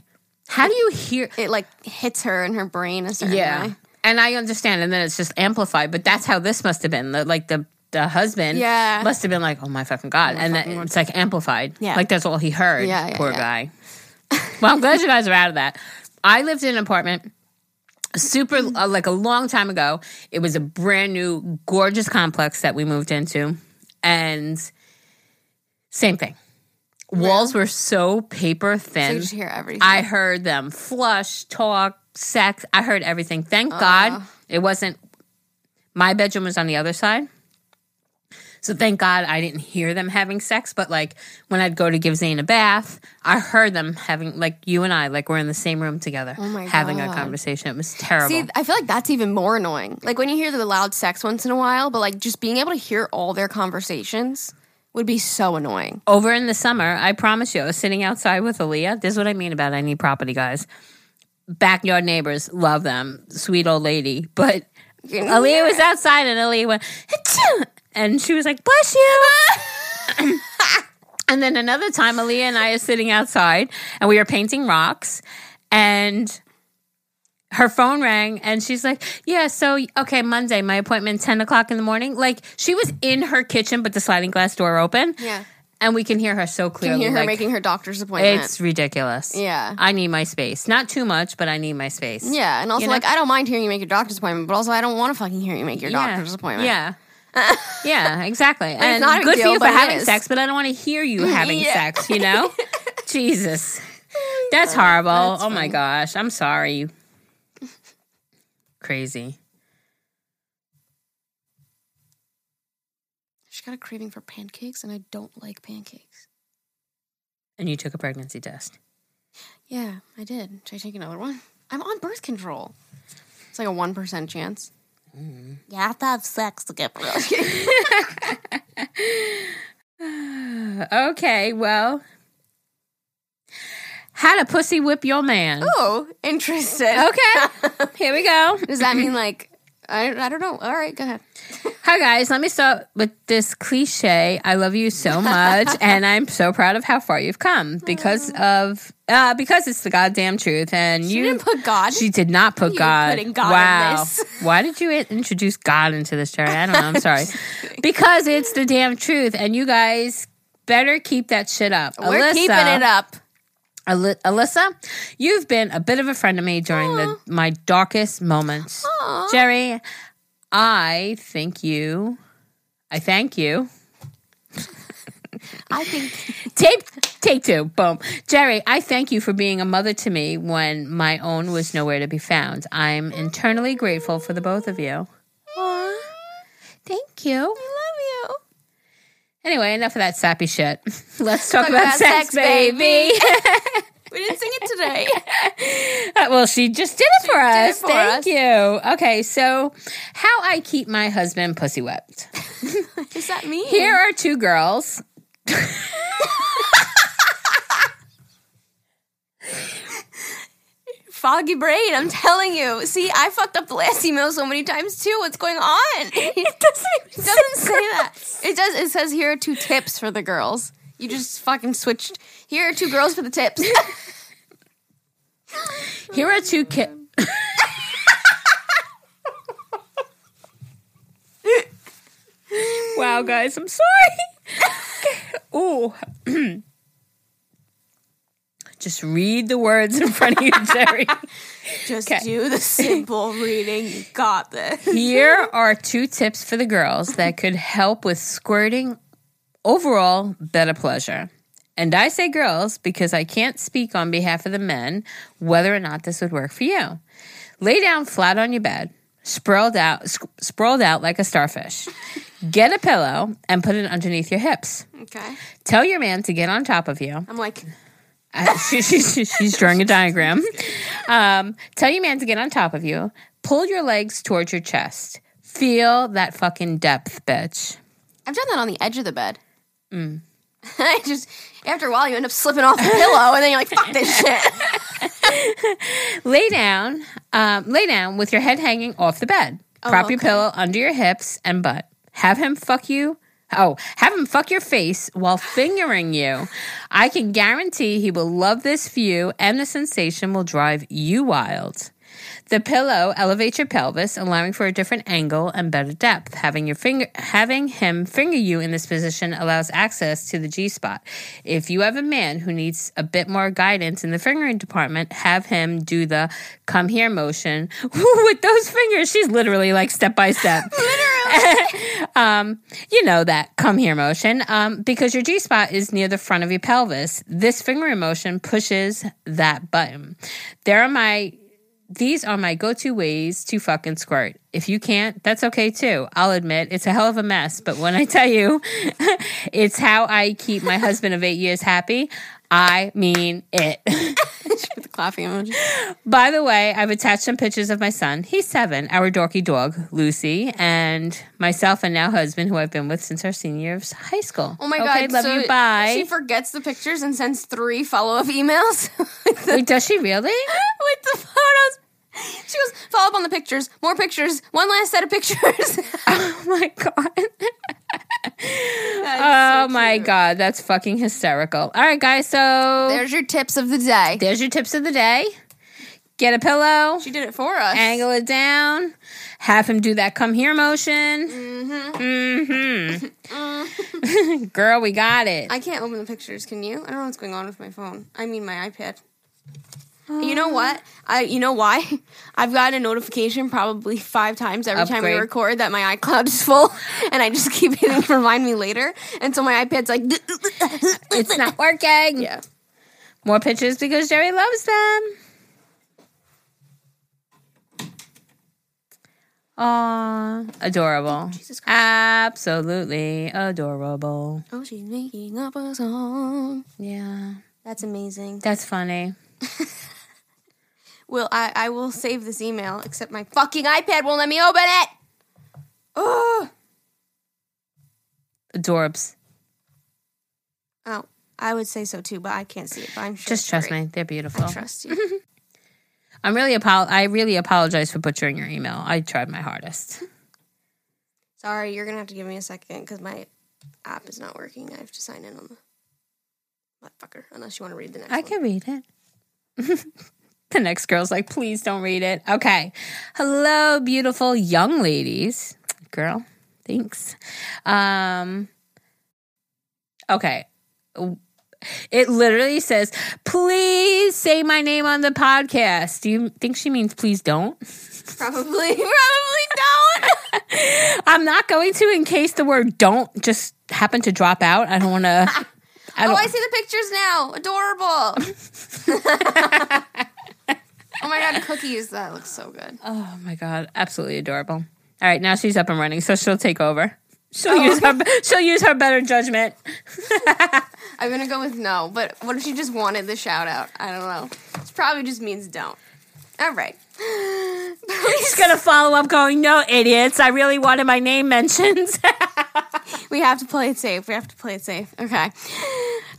How do you hear? It like hits her in her brain a certain Yeah, way. and I understand, and then it's just amplified. But that's how this must have been. The, like the the husband, Yeah. must have been like, "Oh my fucking god!" and then it's like amplified. Yeah. like that's all he heard. Yeah, yeah, poor yeah. guy. well, I'm glad you guys are out of that. I lived in an apartment super uh, like a long time ago. It was a brand new, gorgeous complex that we moved into, and same thing. Walls were so paper So thin. you hear everything. I heard them flush, talk, sex. I heard everything. Thank God it wasn't. My bedroom was on the other side. So thank God I didn't hear them having sex. But like when I'd go to give Zane a bath, I heard them having like you and I like we're in the same room together, Oh my having a conversation. It was terrible. See, I feel like that's even more annoying. Like when you hear the loud sex once in a while, but like just being able to hear all their conversations would be so annoying. Over in the summer, I promise you, I was sitting outside with Aaliyah. This is what I mean about I need property, guys. Backyard neighbors, love them. Sweet old lady. But Aaliyah was outside and Aaliyah went, "Achoo!" And she was like, bless you. and then another time, Aaliyah and I are sitting outside and we were painting rocks and her phone rang and she's like, Yeah, so okay, Monday, my appointment, 10 o'clock in the morning. Like she was in her kitchen, but the sliding glass door open. Yeah. And we can hear her so clearly. hear her like, making her doctor's appointment. it's ridiculous. Yeah. I need my space. Not too much, but I need my space. yeah, and also You know? like I don't mind hearing you make your doctor's appointment, but also I don't want to fucking hear you make your Yeah. doctor's appointment. Yeah. Yeah, exactly. and not good for you for having sex, but I don't want to hear you having Yeah. sex, you know? Jesus. Oh, That's horrible. That's oh my gosh. I'm sorry. Crazy. She got a craving for pancakes, and I don't like pancakes. And you took a pregnancy test. Yeah, I did. Should I take another one? I'm on birth control. It's like a one percent chance. Mm. You have to have sex to get pregnant. Okay, well. How to pussy whip your man. oh, interested. Okay, here we go. Does that mean like I, I don't know? All right, go ahead. Hi guys, let me start with this cliche. I love you so much, and I'm so proud of how far you've come because of uh, because it's the goddamn truth. And You you didn't put God. She did not put You God. putting God in wow. this. Why did you introduce God into this, Geri? I don't know. I'm sorry. because it's the damn truth, and you guys better keep that shit up. We're Alyssa- keeping it up. Alyssa, you've been a bit of a friend of me during the my darkest moments. Aw. Geri, I think you. I thank you. I think Tape, take two. Boom. Geri, I thank you for being a mother to me when my own was nowhere to be found. I'm internally grateful for the both of you. Thank you. I love you. Anyway, enough of that sappy shit. Let's talk, Talk about, about sex, sex, baby. baby. We didn't sing it today. Uh, well, she just did it for did it us. for Thank us. you. Okay, so how I keep my husband pussy whipped. what does that mean? Here are two girls. foggy brain. I'm telling you. See, I fucked up the last email so many times too. What's going on? It doesn't, it doesn't say that. It does. It says here are two tips for the girls. You just fucking switched. Here are two girls for the tips. Here are two kids. wow, guys, I'm sorry. Ooh. Just read the words in front of you, Geri. Just Okay. do the simple reading. You got this. Here are two tips for the girls that could help with squirting overall better pleasure. And I say girls because I can't speak on behalf of the men whether or not this would work for you. Lay down flat on your bed, sprawled out, sc- sprawled out like a starfish. Get a pillow and put it underneath your hips. Okay. Tell your man to get on top of you. I'm like, Uh, she, she, she- she's drawing a diagram. Um, tell your man to get on top of you. Pull your legs towards your chest. Feel that fucking depth, bitch. I've done that on the edge of the bed. I just after a while you end up slipping off the pillow and then you're like, fuck this shit. Lay down. Um, lay down with your head hanging off the bed. Prop your okay. pillow under your hips and butt. Have him fuck you. Oh, have him fuck your face while fingering you. I can guarantee he will love this view and the sensation will drive you wild. The pillow elevates your pelvis, allowing for a different angle and better depth. Having your finger, having him finger you in this position allows access to the G spot. If you have a man who needs a bit more guidance in the fingering department, have him do the come here motion with those fingers. She's literally like step by step. um, you know that come here motion um, because your G spot is near the front of your pelvis. This fingering motion pushes that button. There are my these are my go-to ways to fucking squirt. If you can't, that's okay too. I'll admit it's a hell of a mess, but when I tell you it's how I keep my husband of 8 years happy, I mean it. With the clapping emoji. By the way, I've attached some pictures of my son. He's 7, our dorky dog, Lucy, and myself and now husband who I've been with since our senior year of high school. Oh my okay, god. love so you. Bye. She forgets the pictures and sends three follow up emails the, Wait, does she really? with the photos. She goes, follow up on the pictures, more pictures, one last set of pictures. oh my god. Oh my god, that's fucking hysterical. All right, guys, so There's your tips of the day. there's your tips of the day. Get a pillow, She did it for us. angle it down, have him do that come here motion. Mm-hmm. Mm-hmm. Girl, we got it. I can't open the pictures. Can you? I don't know what's going on with my phone. I mean, my iPad. You know what? Ah. I you know why? I've gotten a notification probably five times every time we record that my iCloud is full, and I just keep hitting remind me later, and so my iPad's like, it's not working. yeah. More pictures because Geri loves them. Aw, adorable. Jesus Christ. Absolutely adorable. Oh, she's making up a song. Yeah, That's amazing. that's funny. Will I? I will save this email. Except my fucking iPad won't let me open it. Oh, Adorbs. oh. I would say so too, but I can't see it. But I'm sure. Just trust great. me, they're beautiful. I trust you. I'm really apo- I really apologize for butchering your email. I tried my hardest. Sorry, you're gonna have to give me a second because my app is not working. I have to sign in on the motherfucker. Unless you want to read the next I one. can read it. the next girl's like, please don't read it. Okay. Hello, beautiful young ladies. Girl, thanks. Um Okay. It literally says, please say my name on the podcast. Do you think she means please don't? Probably, probably don't. I'm not going to in case the word don't just happen to drop out. I don't want to. Oh, I see the pictures now. Adorable. Oh my god, cookies. That looks so good. Oh my god, absolutely adorable. All right, now she's up and running, so she'll take over. She'll oh. use her she'll use her better judgment. I'm gonna go with no, but what if she just wanted the shout out? I don't know. It probably just means don't. All right. She's gonna follow up going, "No, idiots! I really wanted my name mentioned." We have to play it safe. We have to play it safe. Okay.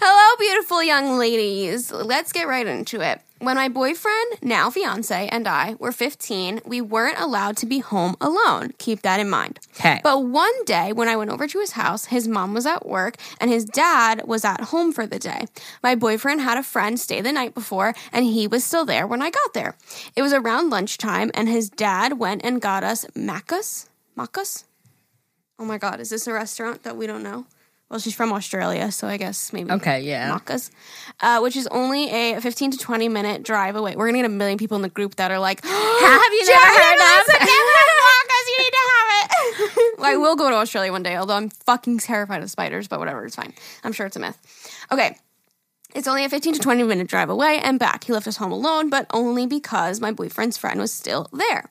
Hello, beautiful young ladies. Let's get right into it. When my boyfriend, now fiance, and I were 15, we weren't allowed to be home alone. Keep that in mind. Okay. But one day when I went over to his house, his mom was at work and his dad was at home for the day. My boyfriend had a friend stay the night before and he was still there when I got there. It was around lunchtime and his dad went and got us maccas. Maccas? Oh my god, is this a restaurant that we don't know? Well, she's from Australia, so I guess maybe Okay, yeah. Maccas, uh, which is only a 15 to 20 minute drive away. We're gonna get a million people in the group that are like, Have you never heard of? Maccas, you need to have it. I will go to Australia one day, although I'm fucking terrified of spiders, but whatever, it's fine. I'm sure it's a myth. Okay. It's only a 15 to 20 minute drive away and back. He left us home alone, but only because my boyfriend's friend was still there.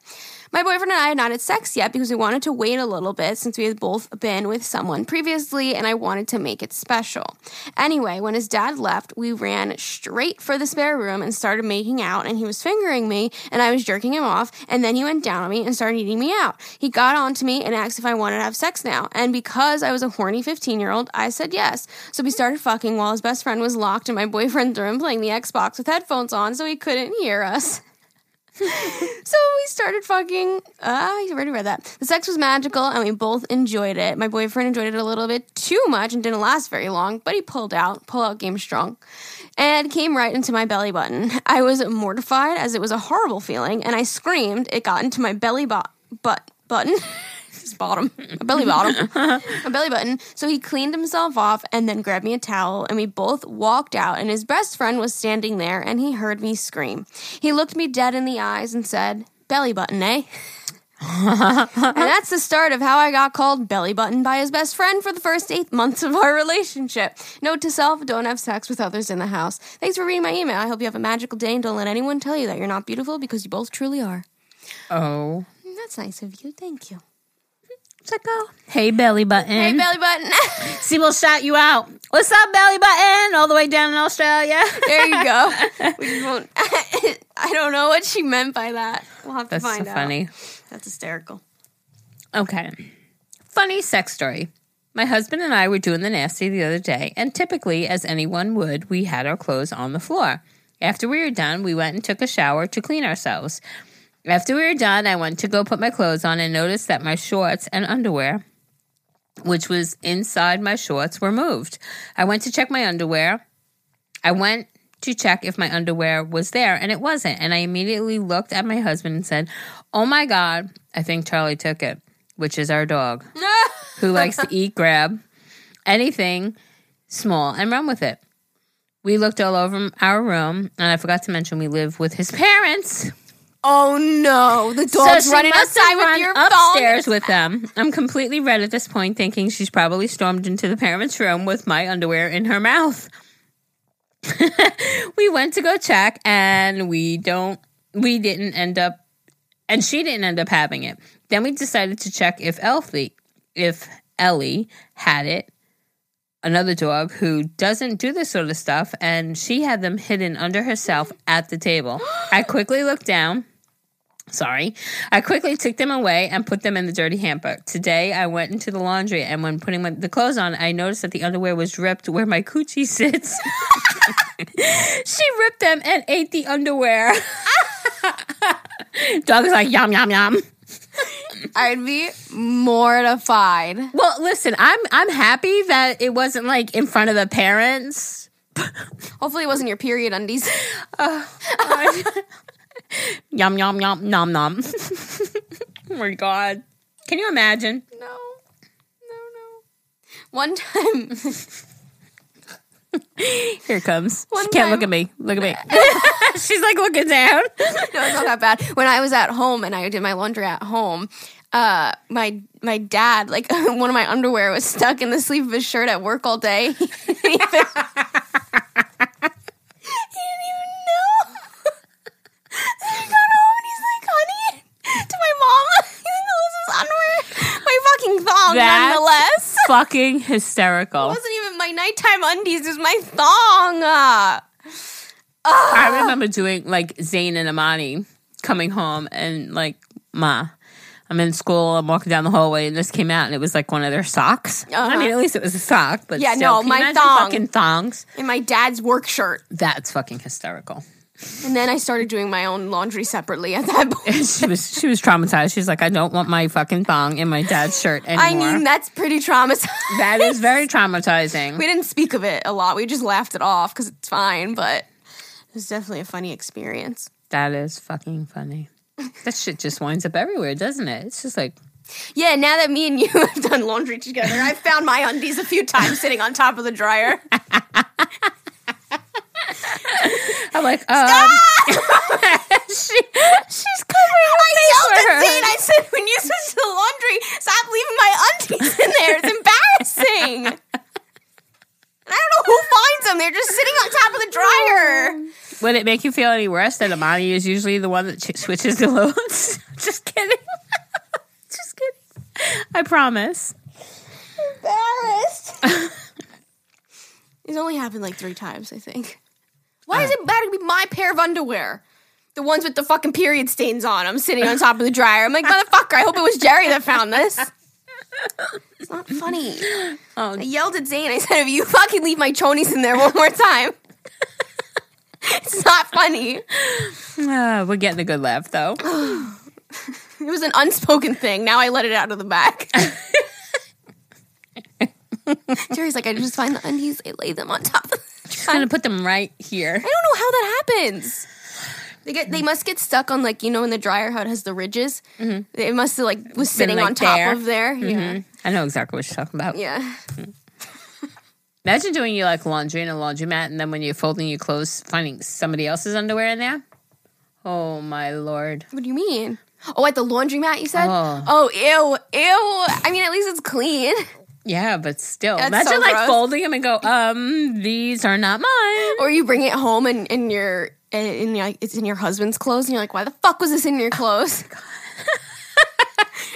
My boyfriend and I had not had sex yet because we wanted to wait a little bit since we had both been with someone previously and I wanted to make it special. Anyway, when his dad left, we ran straight for the spare room and started making out and he was fingering me and I was jerking him off and then he went down on me and started eating me out. He got onto me and asked if I wanted to have sex now. And because I was a horny 15 year old, I said yes. So we started fucking while his best friend was locked in my boyfriend's room playing the Xbox with headphones on so he couldn't hear us. so we started fucking. Ah, uh, you already read that. The sex was magical and we both enjoyed it. My boyfriend enjoyed it a little bit too much and didn't last very long, but he pulled out. Pull out game strong. And came right into my belly button. I was mortified as it was a horrible feeling, and I screamed. It got into my belly bo- butt button. His bottom, a belly bottom, a belly button. So he cleaned himself off and then grabbed me a towel, and we both walked out. And his best friend was standing there, and he heard me scream. He looked me dead in the eyes and said, "Belly button, eh?" and that's the start of how I got called belly button by his best friend for the first eight months of our relationship. Note to self: don't have sex with others in the house. Thanks for reading my email. I hope you have a magical day, and don't let anyone tell you that you're not beautiful because you both truly are. Oh. That's nice of you. Thank you. Sicko. Hey, belly button. Hey, belly button. See, we'll shout you out. What's up, belly button? All the way down in Australia. there you go. We just won't. I don't know what she meant by that. We'll have to That's find so out. funny. That's hysterical. Okay. Funny sex story. My husband and I were doing the nasty the other day, and typically, as anyone would, we had our clothes on the floor. After we were done, we went and took a shower to clean ourselves. After we were done, I went to go put my clothes on and noticed that my shorts and underwear, which was inside my shorts, were moved. I went to check my underwear. I went to check if my underwear was there, and it wasn't. And I immediately looked at my husband and said, Oh my God, I think Charlie took it, which is our dog, who likes to eat, grab anything small and run with it. We looked all over our room, and I forgot to mention we live with his parents. Oh no, the So dog's she running outside with your upstairs phone. with them. I'm completely red at this point, thinking she's probably stormed into the parents' room with my underwear in her mouth. we went to go check, and we don't. We didn't end up, and she didn't end up having it. Then we decided to check if Elfie, if Ellie had it. Another dog who doesn't do this sort of stuff, and she had them hidden under herself at the table. I quickly looked down. Sorry. I quickly took them away and put them in the dirty hamper. Today, I went into the laundry, and when putting my, the clothes on, I noticed that the underwear was ripped where my coochie sits. she ripped them and ate the underwear. Dog is like, yum, yum, yum. I'd be mortified. Well, listen, I'm I'm happy that it wasn't like in front of the parents. Hopefully, it wasn't your period undies. Uh, yum yum yum nom nom. oh my god. Can you imagine? No, no, no. One time, Here it comes. One she can't time- look at me. Look at me. She's like looking down. no, it's not that bad. When I was at home and I did my laundry at home, uh, my my dad, like one of my underwear was stuck in the sleeve of his shirt at work all day. he didn't even, he didn't even know. he got home and he's like, "Honey," to my mom, "Even though this is underwear, my fucking thong, That's nonetheless." Fucking hysterical. It wasn't even my nighttime undies; is my thong. Uh, I remember doing like Zane and Amani coming home and like, Ma, I'm in school, I'm walking down the hallway, and this came out, and it was like one of their socks. I mean, at least it was a sock, but Yeah, still, no, my thong. fucking thongs. In my dad's work shirt. That's fucking hysterical. And then I started doing my own laundry separately at that point. she was she was traumatized. She's like, I don't want my fucking thong in my dad's shirt anymore. I mean, that's pretty traumatizing. that is very traumatizing. we didn't speak of it a lot. We just laughed it off because it's fine, but it was definitely a funny experience. That is fucking funny. That shit just winds up everywhere, doesn't it? It's just like Yeah, now that me and you have done laundry together, I've found my undies a few times sitting on top of the dryer. I'm like, um, she, she's covering her I face yelled for at her. Zane. I said, when you switch to the laundry, stop leaving my undies in there. It's embarrassing. And I don't know who finds them. They're just sitting on top of the dryer. Would it make you feel any worse that Amani is usually the one that ch- switches the loads? just kidding. just kidding. I promise. Embarrassed. it's only happened like three times, I think. Why is it bad to be my pair of underwear? The ones with the fucking period stains on them sitting on top of the dryer. I'm like, motherfucker, I hope it was Geri that found this. It's not funny. Oh. I yelled at Zane. I said, if you fucking leave my chonies in there one more time, it's not funny. Ah, we're getting a good laugh though. It was an unspoken thing. Now I let it out of the back. Geri's like, I just find the undies, I lay them on top of Just gonna put them right here. I don't know how that happens. They get they must get stuck on like you know in the dryer how it has the ridges. Mm-hmm. It must have like was sitting like, on top there. of there. Mm-hmm. Yeah, I know exactly what you're talking about. yeah. Imagine doing your like laundry in a laundromat, and then when you're folding your clothes, finding somebody else's underwear in there. Oh my lord! What do you mean? Oh, at the laundromat you said? Oh. Oh, ew, ew. I mean, at least it's clean. Yeah, but still, That's imagine so like gross. folding them and go, um, these are not mine. Or you bring it home and and you're and like, it's in your husband's clothes, and you're like, why the fuck was this in your clothes?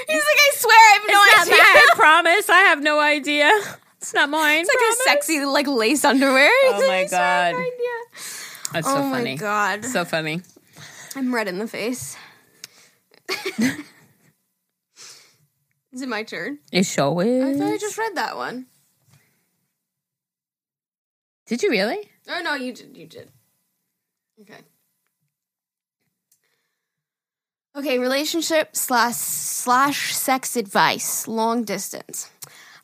He's like, I swear, I have no It's idea. I promise. I have no idea. It's not mine. It's like a sexy like lace underwear. Oh my I swear, no God. idea. That's so oh funny. my god. So funny. I'm red in the face. Is it my turn? It sure I thought I just read that one. Did you really? Oh no, you did. You did. Okay. Okay, relationship slash slash sex advice, long distance.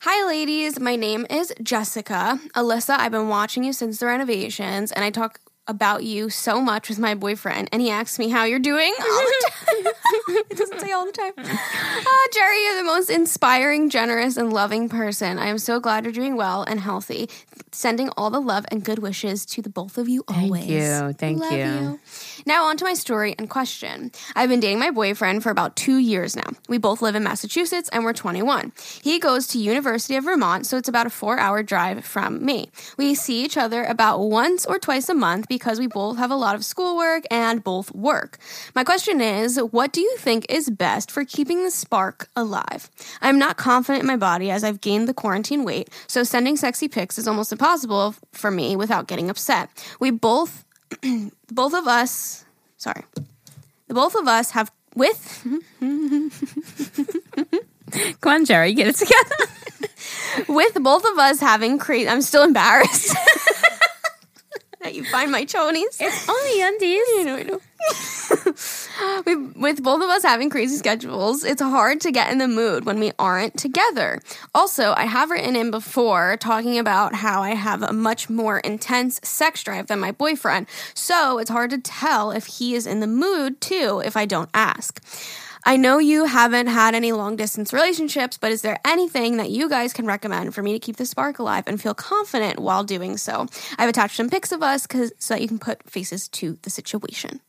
Hi, ladies. My name is Jessica. Allisa, I've been watching you since the renovations, and I talk about you so much with my boyfriend, and he asks me how you're doing all the time. it doesn't say all the time. Ah, Geri, you're the most inspiring, generous, and loving person. I am so glad you're doing well and healthy. Sending all the love and good wishes to the both of you always. Thank you. Thank Love you. Now, on to my story and question. I've been dating my boyfriend for about two years now. We both live in Massachusetts and we're 21. He goes to University of Vermont, so it's about a four hour drive from me. We see each other about once or twice a month because we both have a lot of schoolwork and both work. My question is, what do you think is best for keeping the spark alive? I'm not confident in my body as I've gained the quarantine weight, so sending sexy pics is almost impossible for me without getting upset. We both both of us sorry the both of us have with Come on, Geri, get it together. with both of us having crazy i'm still embarrassed that you find my chonies it's only undies. I know, I know. with both of us having crazy schedules, it's hard to get in the mood when we aren't together. Also, I have written in before talking about how I have a much more intense sex drive than my boyfriend, so it's hard to tell if he is in the mood too if I don't ask. I know you haven't had any long distance relationships, but is there anything that you guys can recommend for me to keep the spark alive and feel confident while doing so? I've attached some pics of us 'cause- so that you can put faces to the situation.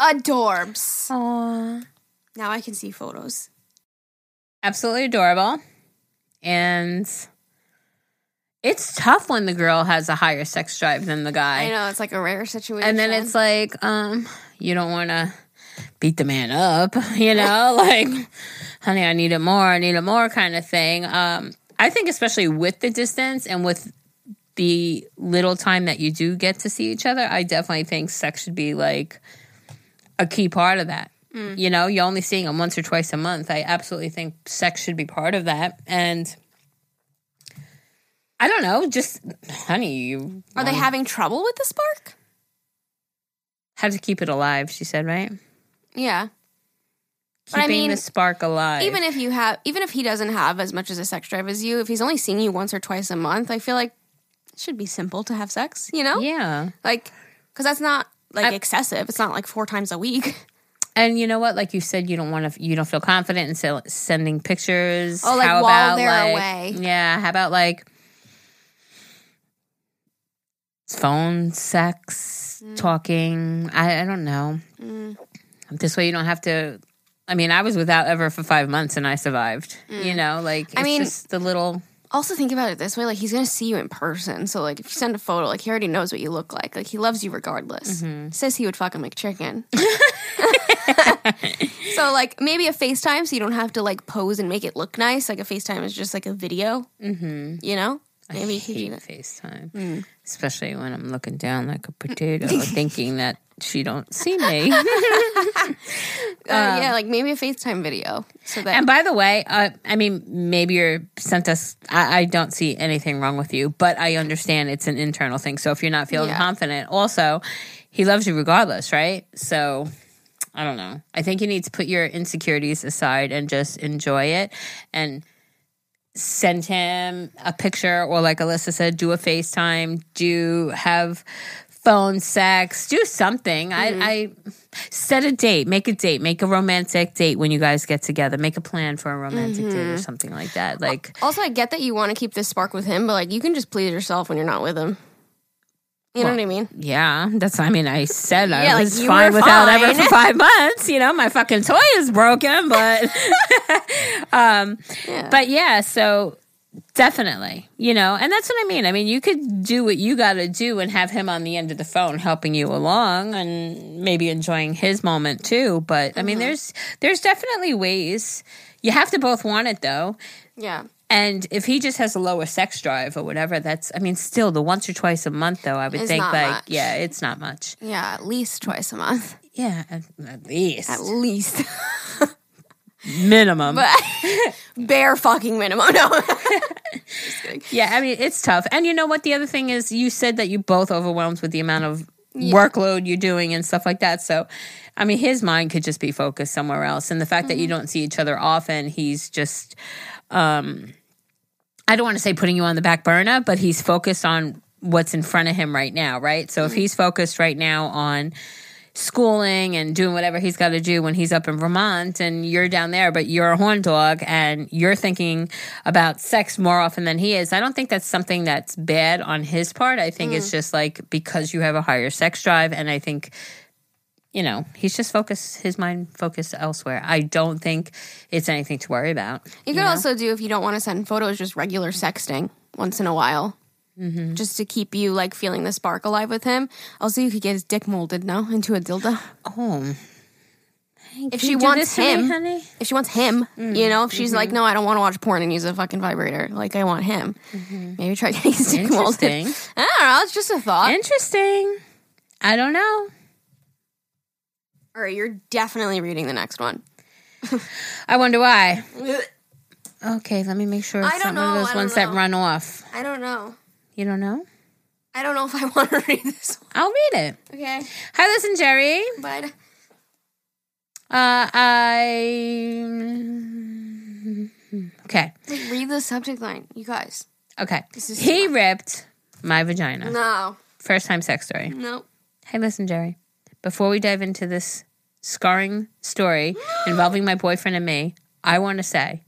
Adorbs. Aww. Now I can see photos. Absolutely adorable. And it's tough when the girl has a higher sex drive than the guy. I know it's like a rare situation. And then it's like, um, you don't want to beat the man up, you know, like, honey, I need it more, I need it more kind of thing. Um, I think especially with the distance and with the little time that you do get to see each other, I definitely think sex should be like a key part of that. You know, you're only seeing him once or twice a month. I absolutely think sex should be part of that. And I don't know, just honey, you Are they having trouble with the spark? Have to keep it alive. She said, right? Yeah. Keeping I mean, the spark alive. Even if you have, even if he doesn't have as much as a sex drive as you, if he's only seeing you once or twice a month, I feel like it should be simple to have sex. You know, yeah. like because that's not like I- excessive. It's not like four times a week. And you know what? Like you said, you don't want to. You don't feel confident in sel- sending pictures. Oh, like, how while about they're like, away. Yeah. How about like phone sex, Mm. talking? I, I don't know. This way, you don't have to. I mean, I was without ever for five months, and I survived. You know, like it's Mm. I mean- just the little. Also, think about it this way: like he's gonna see you in person. So, like, if you send a photo, like he already knows what you look like. Like he loves you regardless. Mm-hmm. Says he would fuck him like chicken. so, like, maybe a FaceTime, so you don't have to like pose and make it look nice. Like a FaceTime is just like a video. Mm-hmm. You know, maybe do hate. FaceTime, Mm. especially when I'm looking down like a potato, thinking that she don't see me. Uh, yeah, like maybe a FaceTime video. So that And by the way, uh, I mean, maybe you're sent us. I, I don't see anything wrong with you, but I understand it's an internal thing. So if you're not feeling Yeah. confident, also, he loves you regardless, right? So I don't know. I think you need to put your insecurities aside and just enjoy it and send him a picture or like Allisa said, do a FaceTime, do have phone sex, do something. I, mm-hmm. I set a date, make a date, make a romantic date when you guys get together, make a plan for a romantic date or mm-hmm. something like that. Like, Also, I get that you want to keep this spark with him, but like you can just please yourself when you're not with him. You know what I mean? yeah, that's, I mean, I said I Yeah, was you fine without ever for five months. You know, my fucking toy is broken, but, um, Yeah. but yeah, so definitely, you know, and that's what I mean. I mean, you could do what you got to do and have him on the end of the phone helping you along and maybe enjoying his moment too. But I Mm-hmm. mean, there's there's definitely ways. You have to both want it though. yeah. And if he just has a lower sex drive or whatever, that's I mean, still the once or twice a month though, I would It's think like much. yeah, it's not much. Yeah, at least twice a month. Yeah, at, at least At least. minimum. but bare fucking minimum. No. Yeah, I mean it's tough. And you know what? The other thing is, you said that you both overwhelmed with the amount of workload you're doing and stuff like that. So, I mean, his mind could just be focused somewhere else. And the fact that you don't see each other often, he's just, um, I don't want to say putting you on the back burner, but he's focused on what's in front of him right now, right? So if mm-hmm. he's focused right now on schooling and doing whatever he's got to do when he's up in Vermont and you're down there, but you're a horn dog and you're thinking about sex more often than he is. I don't think that's something that's bad on his part. I think it's mm-hmm. just like because you have a higher sex drive and I think you know, he's just focused his mind focused elsewhere. I don't think it's anything to worry about. You could also do if you don't want to send photos, just regular sexting once in a while. Mm-hmm. Just to keep you like feeling the spark alive with him. Also, you could get his dick molded now into a dildo. Oh. If she wants me, him, honey? if she wants him, Mm, you know, if she's mm-hmm. like, no, I don't want to watch porn and use a fucking vibrator. Like, I want him. Maybe try getting his dick molded. Mm-hmm. I don't know. It's just a thought. Interesting. I don't know. All right, you're definitely reading the next one. I wonder why. Okay, let me make sure I don't not one know, of those ones that know. run off. I don't know. You don't know? I don't know if I want to read this one. I'll read it. Okay, Hi, listen, Geri. but Uh, I. Okay. like, read the subject line, you guys. Okay. This is He ripped my vagina. No, First time sex story. no. Hey, listen, Geri. Before we dive into this scarring story involving my boyfriend and me, I want to say,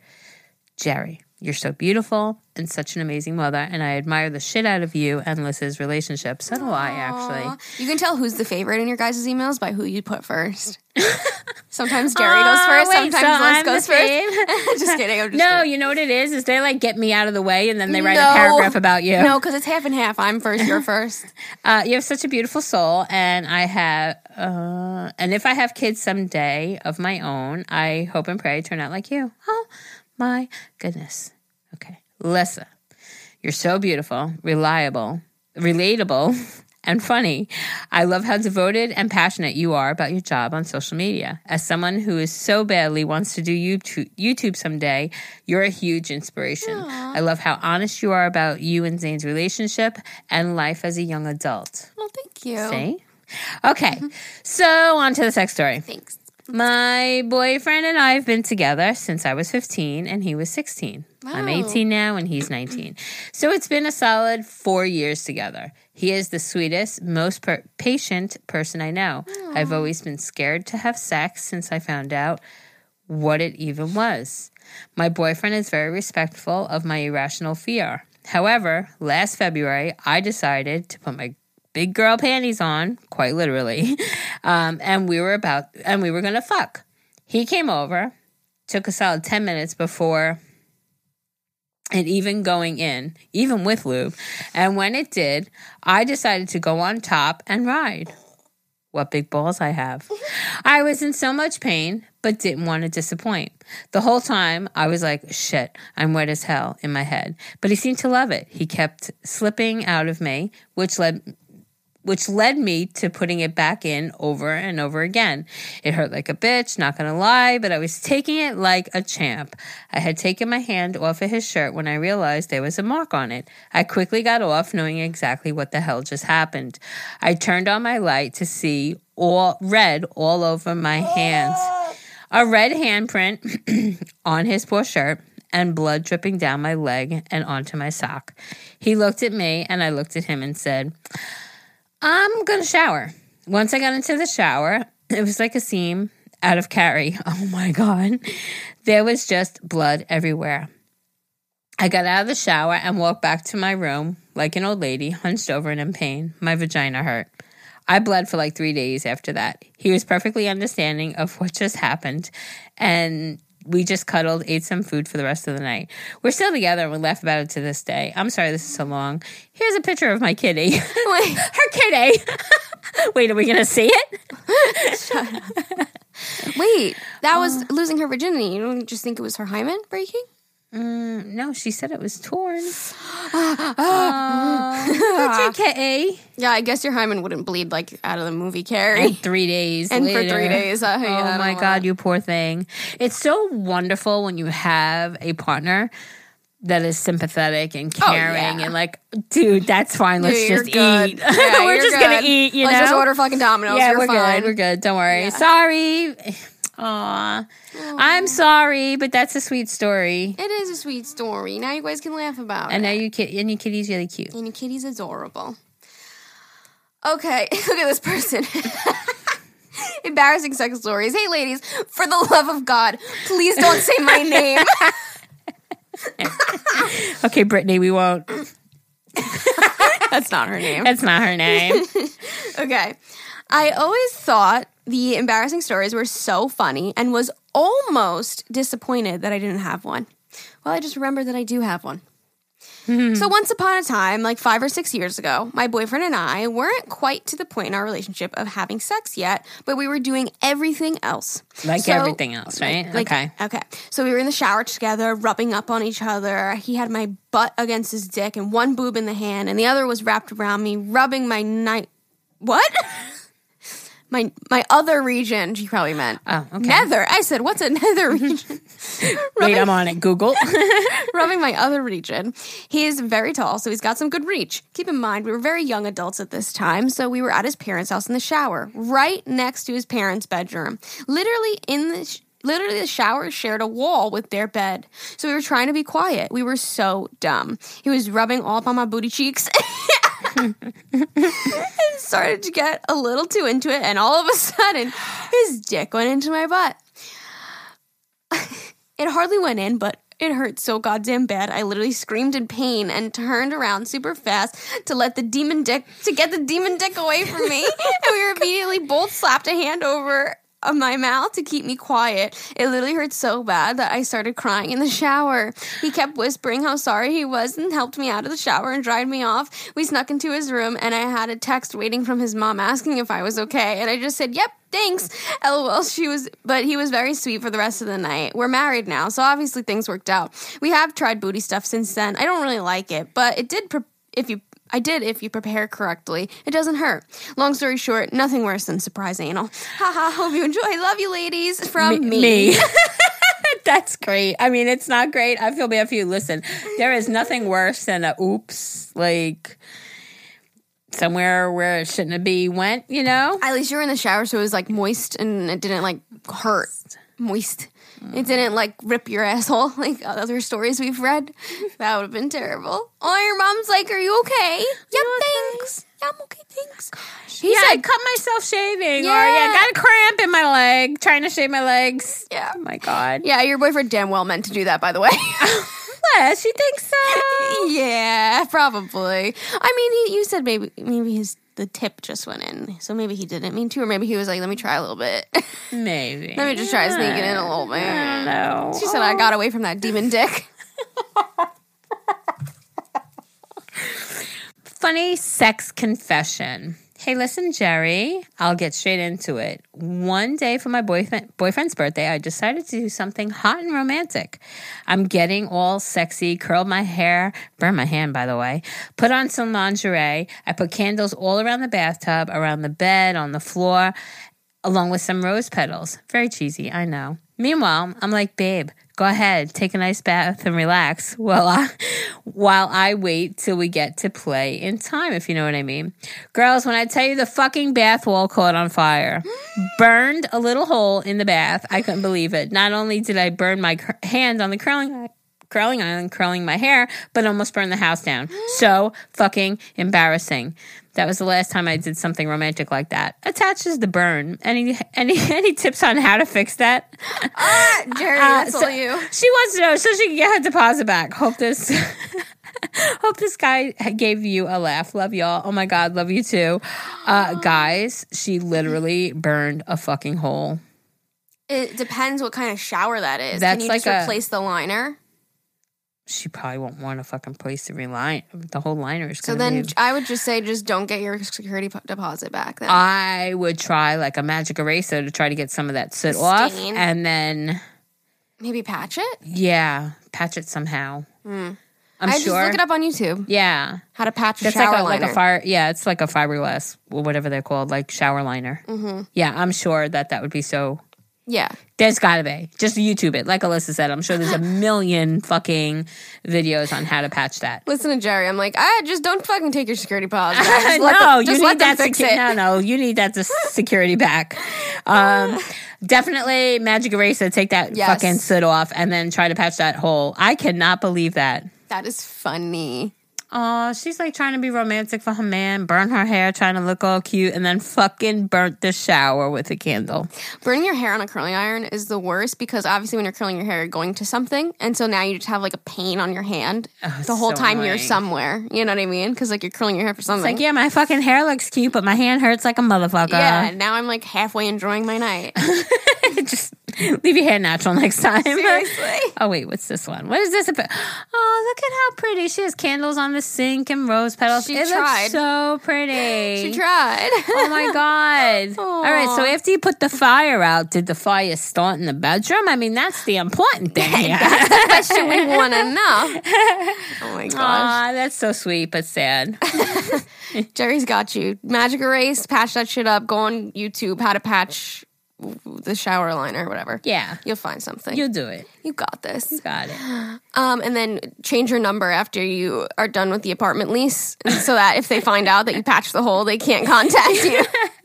Geri, you're so beautiful and such an amazing mother, and I admire the shit out of you and Liz's relationship. So do I, actually. You can tell who's the favorite in your guys' emails by who you put first. sometimes Geri goes first, wait, sometimes so Liz goes first. just kidding. Just No, kidding. you know what it is? Is they like get me out of the way and then they write No. a paragraph about you. No, because it's half and half. I'm first, you're first. Uh, you have such a beautiful soul, and I have, uh, and if I have kids someday of my own, I hope and pray turn out like you. Oh my goodness. Okay, Lissa, you're so beautiful, reliable, relatable, and funny. I love how devoted and passionate you are about your job on social media. As someone who is so badly wants to do YouTube, YouTube someday, you're a huge inspiration. I love how honest you are about you and Zane's relationship and life as a young adult. Well, thank you. See? Okay, mm-hmm. so on to the sex story. Thanks. My boyfriend and I have been together since I was 15 and he was 16. I'm 18 now and he's 19. So it's been a solid four years together. He is the sweetest, most per- patient person I know. I've always been scared to have sex since I found out what it even was. My boyfriend is very respectful of my irrational fear. However, last February, I decided to put my big girl panties on, quite literally, um, and we were about and we were gonna fuck. He came over, took a solid ten minutes before and even going in, even with lube. And when it did, I decided to go on top and ride. What big balls I have. I was in so much pain, but didn't want to disappoint. The whole time, I was like, shit, I'm wet as hell in my head. But he seemed to love it. He kept slipping out of me, which led which led me to putting it back in over and over again. It hurt like a bitch, not gonna lie, but I was taking it like a champ. I had taken my hand off of his shirt when I realized there was a mark on it. I quickly got off, knowing exactly what the hell just happened. I turned on my light to see all red all over my hands. Ah! A red handprint on his poor shirt and blood dripping down my leg and onto my sock. He looked at me and I looked at him and said, I'm gonna shower. Once I got into the shower, it was like a scene out of Carrie. Oh my God. There was just blood everywhere. I got out of the shower and walked back to my room like an old lady, hunched over and in pain. My vagina hurt. I bled for like three days after that. He was perfectly understanding of what just happened, and we just cuddled, ate some food for the rest of the night. We're still together and we laugh about it to this day. I'm sorry this is so long. Here's a picture of my kitty. Wait, Her kitty. Wait, are we gonna see it? wait. That was losing her virginity. You don't just think it was her hymen breaking? Mm, no, she said it was torn. oh, your kitty. Yeah, I guess your hymen wouldn't bleed like out of the movie Carrie. And three days. And for three days, uh, oh don't my god, you poor thing. It's so wonderful when you have a partner that is sympathetic and Oh, caring yeah. and like, dude, that's fine. Let's Dude, just good. eat. Yeah, we're just gonna eat. You Let's know, just order fucking Domino's. yeah, You're we're fine. good. We're good. Don't worry. Yeah. Sorry. Aw. I'm sorry, but that's a sweet story. It is a sweet story. Now you guys can laugh about it. And it. now you kid and your kitty's really cute. And your kitty's adorable. Okay, look at this person. Embarrassing sex stories. Hey, ladies, for the love of God, please don't say my name. Okay, Brittany, we won't. That's not her name. That's not her name. Okay. I always thought the embarrassing stories were so funny and was almost disappointed that I didn't have one. Well, I just remembered that I do have one. Hmm. so, once upon a time, like five or six years ago, my boyfriend and I weren't quite to the point in our relationship of having sex yet, but we were doing everything else. Like So- everything else, right? Like, okay. Okay. So we were in the shower together, rubbing up on each other. He had my butt against his dick and one boob in the hand, and the other was wrapped around me, rubbing my night. What? my my other region. She probably meant. Oh, okay. Nether. I said, what's a nether region? Wait, I'm on it. Google. rubbing my other region. He is very tall, so he's got some good reach. Keep in mind, we were very young adults at this time, so we were at his parents' house in the shower, right next to his parents' bedroom. Literally in the. Sh- Literally, the shower shared a wall with their bed. So we were trying to be quiet. We were so dumb. He was rubbing all up on my booty cheeks. and started to get a little too into it, and all of a sudden, his dick went into my butt. It hardly went in, but it hurt so goddamn bad. I literally screamed in pain and turned around super fast to let the demon dick to get the demon dick away from me. and we were immediately both slapped a hand over uh, my mouth to keep me quiet. It literally hurt so bad that I started crying in the shower. He kept whispering how sorry he was and helped me out of the shower and dried me off. We snuck into his room and I had a text waiting from his mom asking if I was okay. And I just said, "Yep, thanks." LOL. She was, but he was very sweet for the rest of the night. We're married now, so obviously things worked out. We have tried booty stuff since then. I don't really like it, but it did. Pre- if you I did if you prepare correctly. It doesn't hurt. Long story short, nothing worse than surprise anal. Haha, hope you enjoy. Love you ladies from me. That's great. I mean, it's not great. I feel bad for you. Listen, there is nothing worse than a oops, like somewhere where it shouldn't have be went, you know? At least you were in the shower so it was like moist and it didn't like hurt. Moist. It didn't like rip your asshole like other stories we've read. That would have been terrible. Oh, your mom's like, Are you okay? Yep, thanks. Yeah, I'm okay, thanks. He yeah, I said, cut myself shaving. Or Yeah. yeah, got a cramp in my leg, trying to shave my legs. Yeah. Oh my God. Yeah, your boyfriend damn well meant to do that, by the way. What? She thinks so? yeah, probably. I mean, he, you said maybe maybe his the tip just went in, so maybe he didn't mean to, or maybe he was like, "Let me try a little bit. Maybe. Let me just try sneaking in a little bit." No. She said, "I got away from that demon dick." Funny sex confession. Hey, listen, Geri, I'll get straight into it. One day for my boyfriend, boyfriend's birthday, I decided to do something hot and romantic. I'm getting all sexy, curled my hair, burn my hand, by the way, put on some lingerie. I put candles all around the bathtub, around the bed, on the floor, along with some rose petals. Very cheesy, I know. Meanwhile, I'm like, babe, go ahead, take a nice bath and relax while I, while I wait till we get to play in time, if you know what I mean. Girls, when I tell you the fucking bath wall caught on fire, burned a little hole in the bath, I couldn't believe it. Not only did I burn my cur- hand on the curling curling iron, curling my hair, but almost burned the house down. So fucking embarrassing. That was the last time I did something romantic like that. Attaches the burn. Any any any tips on how to fix that? Ah, Geri, Uh, that's so- all you. She wants to know so she can get her deposit back. Hope this hope this guy gave you a laugh. Love y'all. Oh my god, love you too. Uh guys, she literally burned a fucking hole. It depends what kind of shower that is. That's Can you like just a- replace the liner? She probably won't want to fucking place the reline. The whole liner is So then I would just say, just don't get your security po- deposit back. Then I would try like a magic eraser to try to get some of that soot off, and then maybe patch it. yeah, patch it somehow. I'm I just sure. look it up on YouTube. Yeah, How to patch a that's shower like a, liner. like a fire. Yeah, it's like a fiberglass or whatever they're called, like shower liner. Mm-hmm. Yeah, I'm sure that that would be so. Yeah, There's got to be just YouTube it, like Allisa said. I'm sure there's a million fucking videos on how to patch that. listen to Geri. I'm like, I just don't fucking take your security deposit. back. Just let no, them- you need that secu- No, no, you need that security back. Um, definitely magic eraser. Take that Yes. fucking soot off and then try to patch that hole. I cannot believe that. That is funny. Oh, she's like trying to be romantic for her man, burn her hair, trying to look all cute, and then fucking burnt the shower with a candle. Burning your hair on a curling iron is the worst because obviously when you're curling your hair, you're going to something, and so now you just have like a pain on your hand oh, the whole so time you're somewhere. You know what I mean? Because like you're curling your hair for something. It's like, yeah, my fucking hair looks cute, but my hand hurts like a motherfucker. Yeah, now I'm like halfway enjoying my night. Just leave your hair natural next time. Seriously. Oh wait, what's this one? What is this about? Oh, look at how pretty she has candles on the sink and rose petals. She it tried. looks so pretty. She tried. Oh my god! All right, so after you put the fire out, did the fire start in the bedroom? I mean, that's the important thing that's the question we want to know. Oh my gosh. Aw, that's so sweet but sad. Geri's got you. Magic erase, patch that shit up. Go on YouTube, how to patch the shower liner or whatever. Yeah, You'll find something. you'll do it. you got this. Got it. Um, and then change your number after you are done with the apartment lease so that if they find out that you patched the hole, they can't contact you.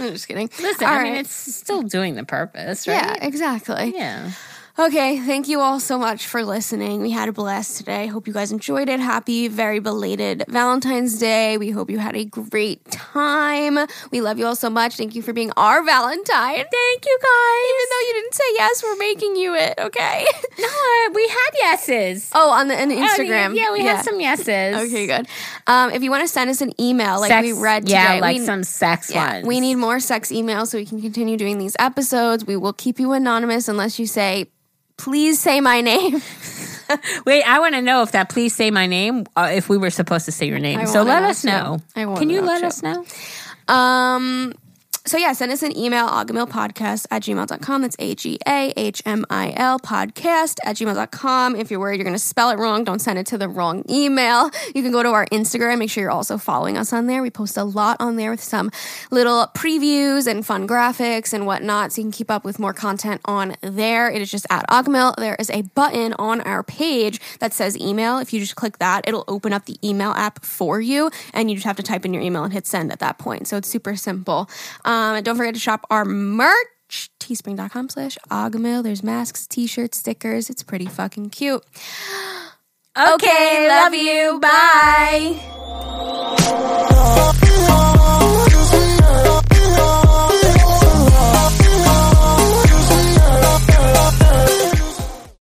I'm just kidding. Listen, All I mean, it's still doing the purpose, right? Yeah, right? exactly. Yeah. Okay, thank you all so much for listening. We had a blast today. Hope you guys enjoyed it. Happy, very belated Valentine's Day. We hope you had a great time. We love you all so much. Thank you for being our Valentine. Thank you guys. Even though you didn't say yes, we're making you it, okay? No, uh, we had yeses. oh, on the on Oh, Instagram. yeah, we had some yeses. Okay, good. Um, if you want to send us an email, like Sex, we read today, yeah, like we, some sex yeah, ones. we need more sex emails so we can continue doing these episodes. We will keep you anonymous unless you say, "Please say my name." Wait, I want to know if that please say my name, uh, if we were supposed to say your name. So let us know. Can you let too. us know? Um, so yeah, send us an email, agahmilpodcast at gmail.com. That's A-G-A-H-M-I-L podcast at gmail.com. If you're worried you're going to spell it wrong, don't send it to the wrong email. You can go to our Instagram. Make sure you're also following us on there. We post a lot on there with some little previews and fun graphics and whatnot. So you can keep up with more content on there. It is just at Agahmil. There is a button on our page that says email. If you just click that, it'll open up the email app for you and you just have to type in your email and hit send at that point. So it's super simple. Um, Um, don't forget to shop our merch, teespring.com slash agahmil. There's masks, t-shirts, stickers. It's pretty fucking cute. Okay, love you. Bye.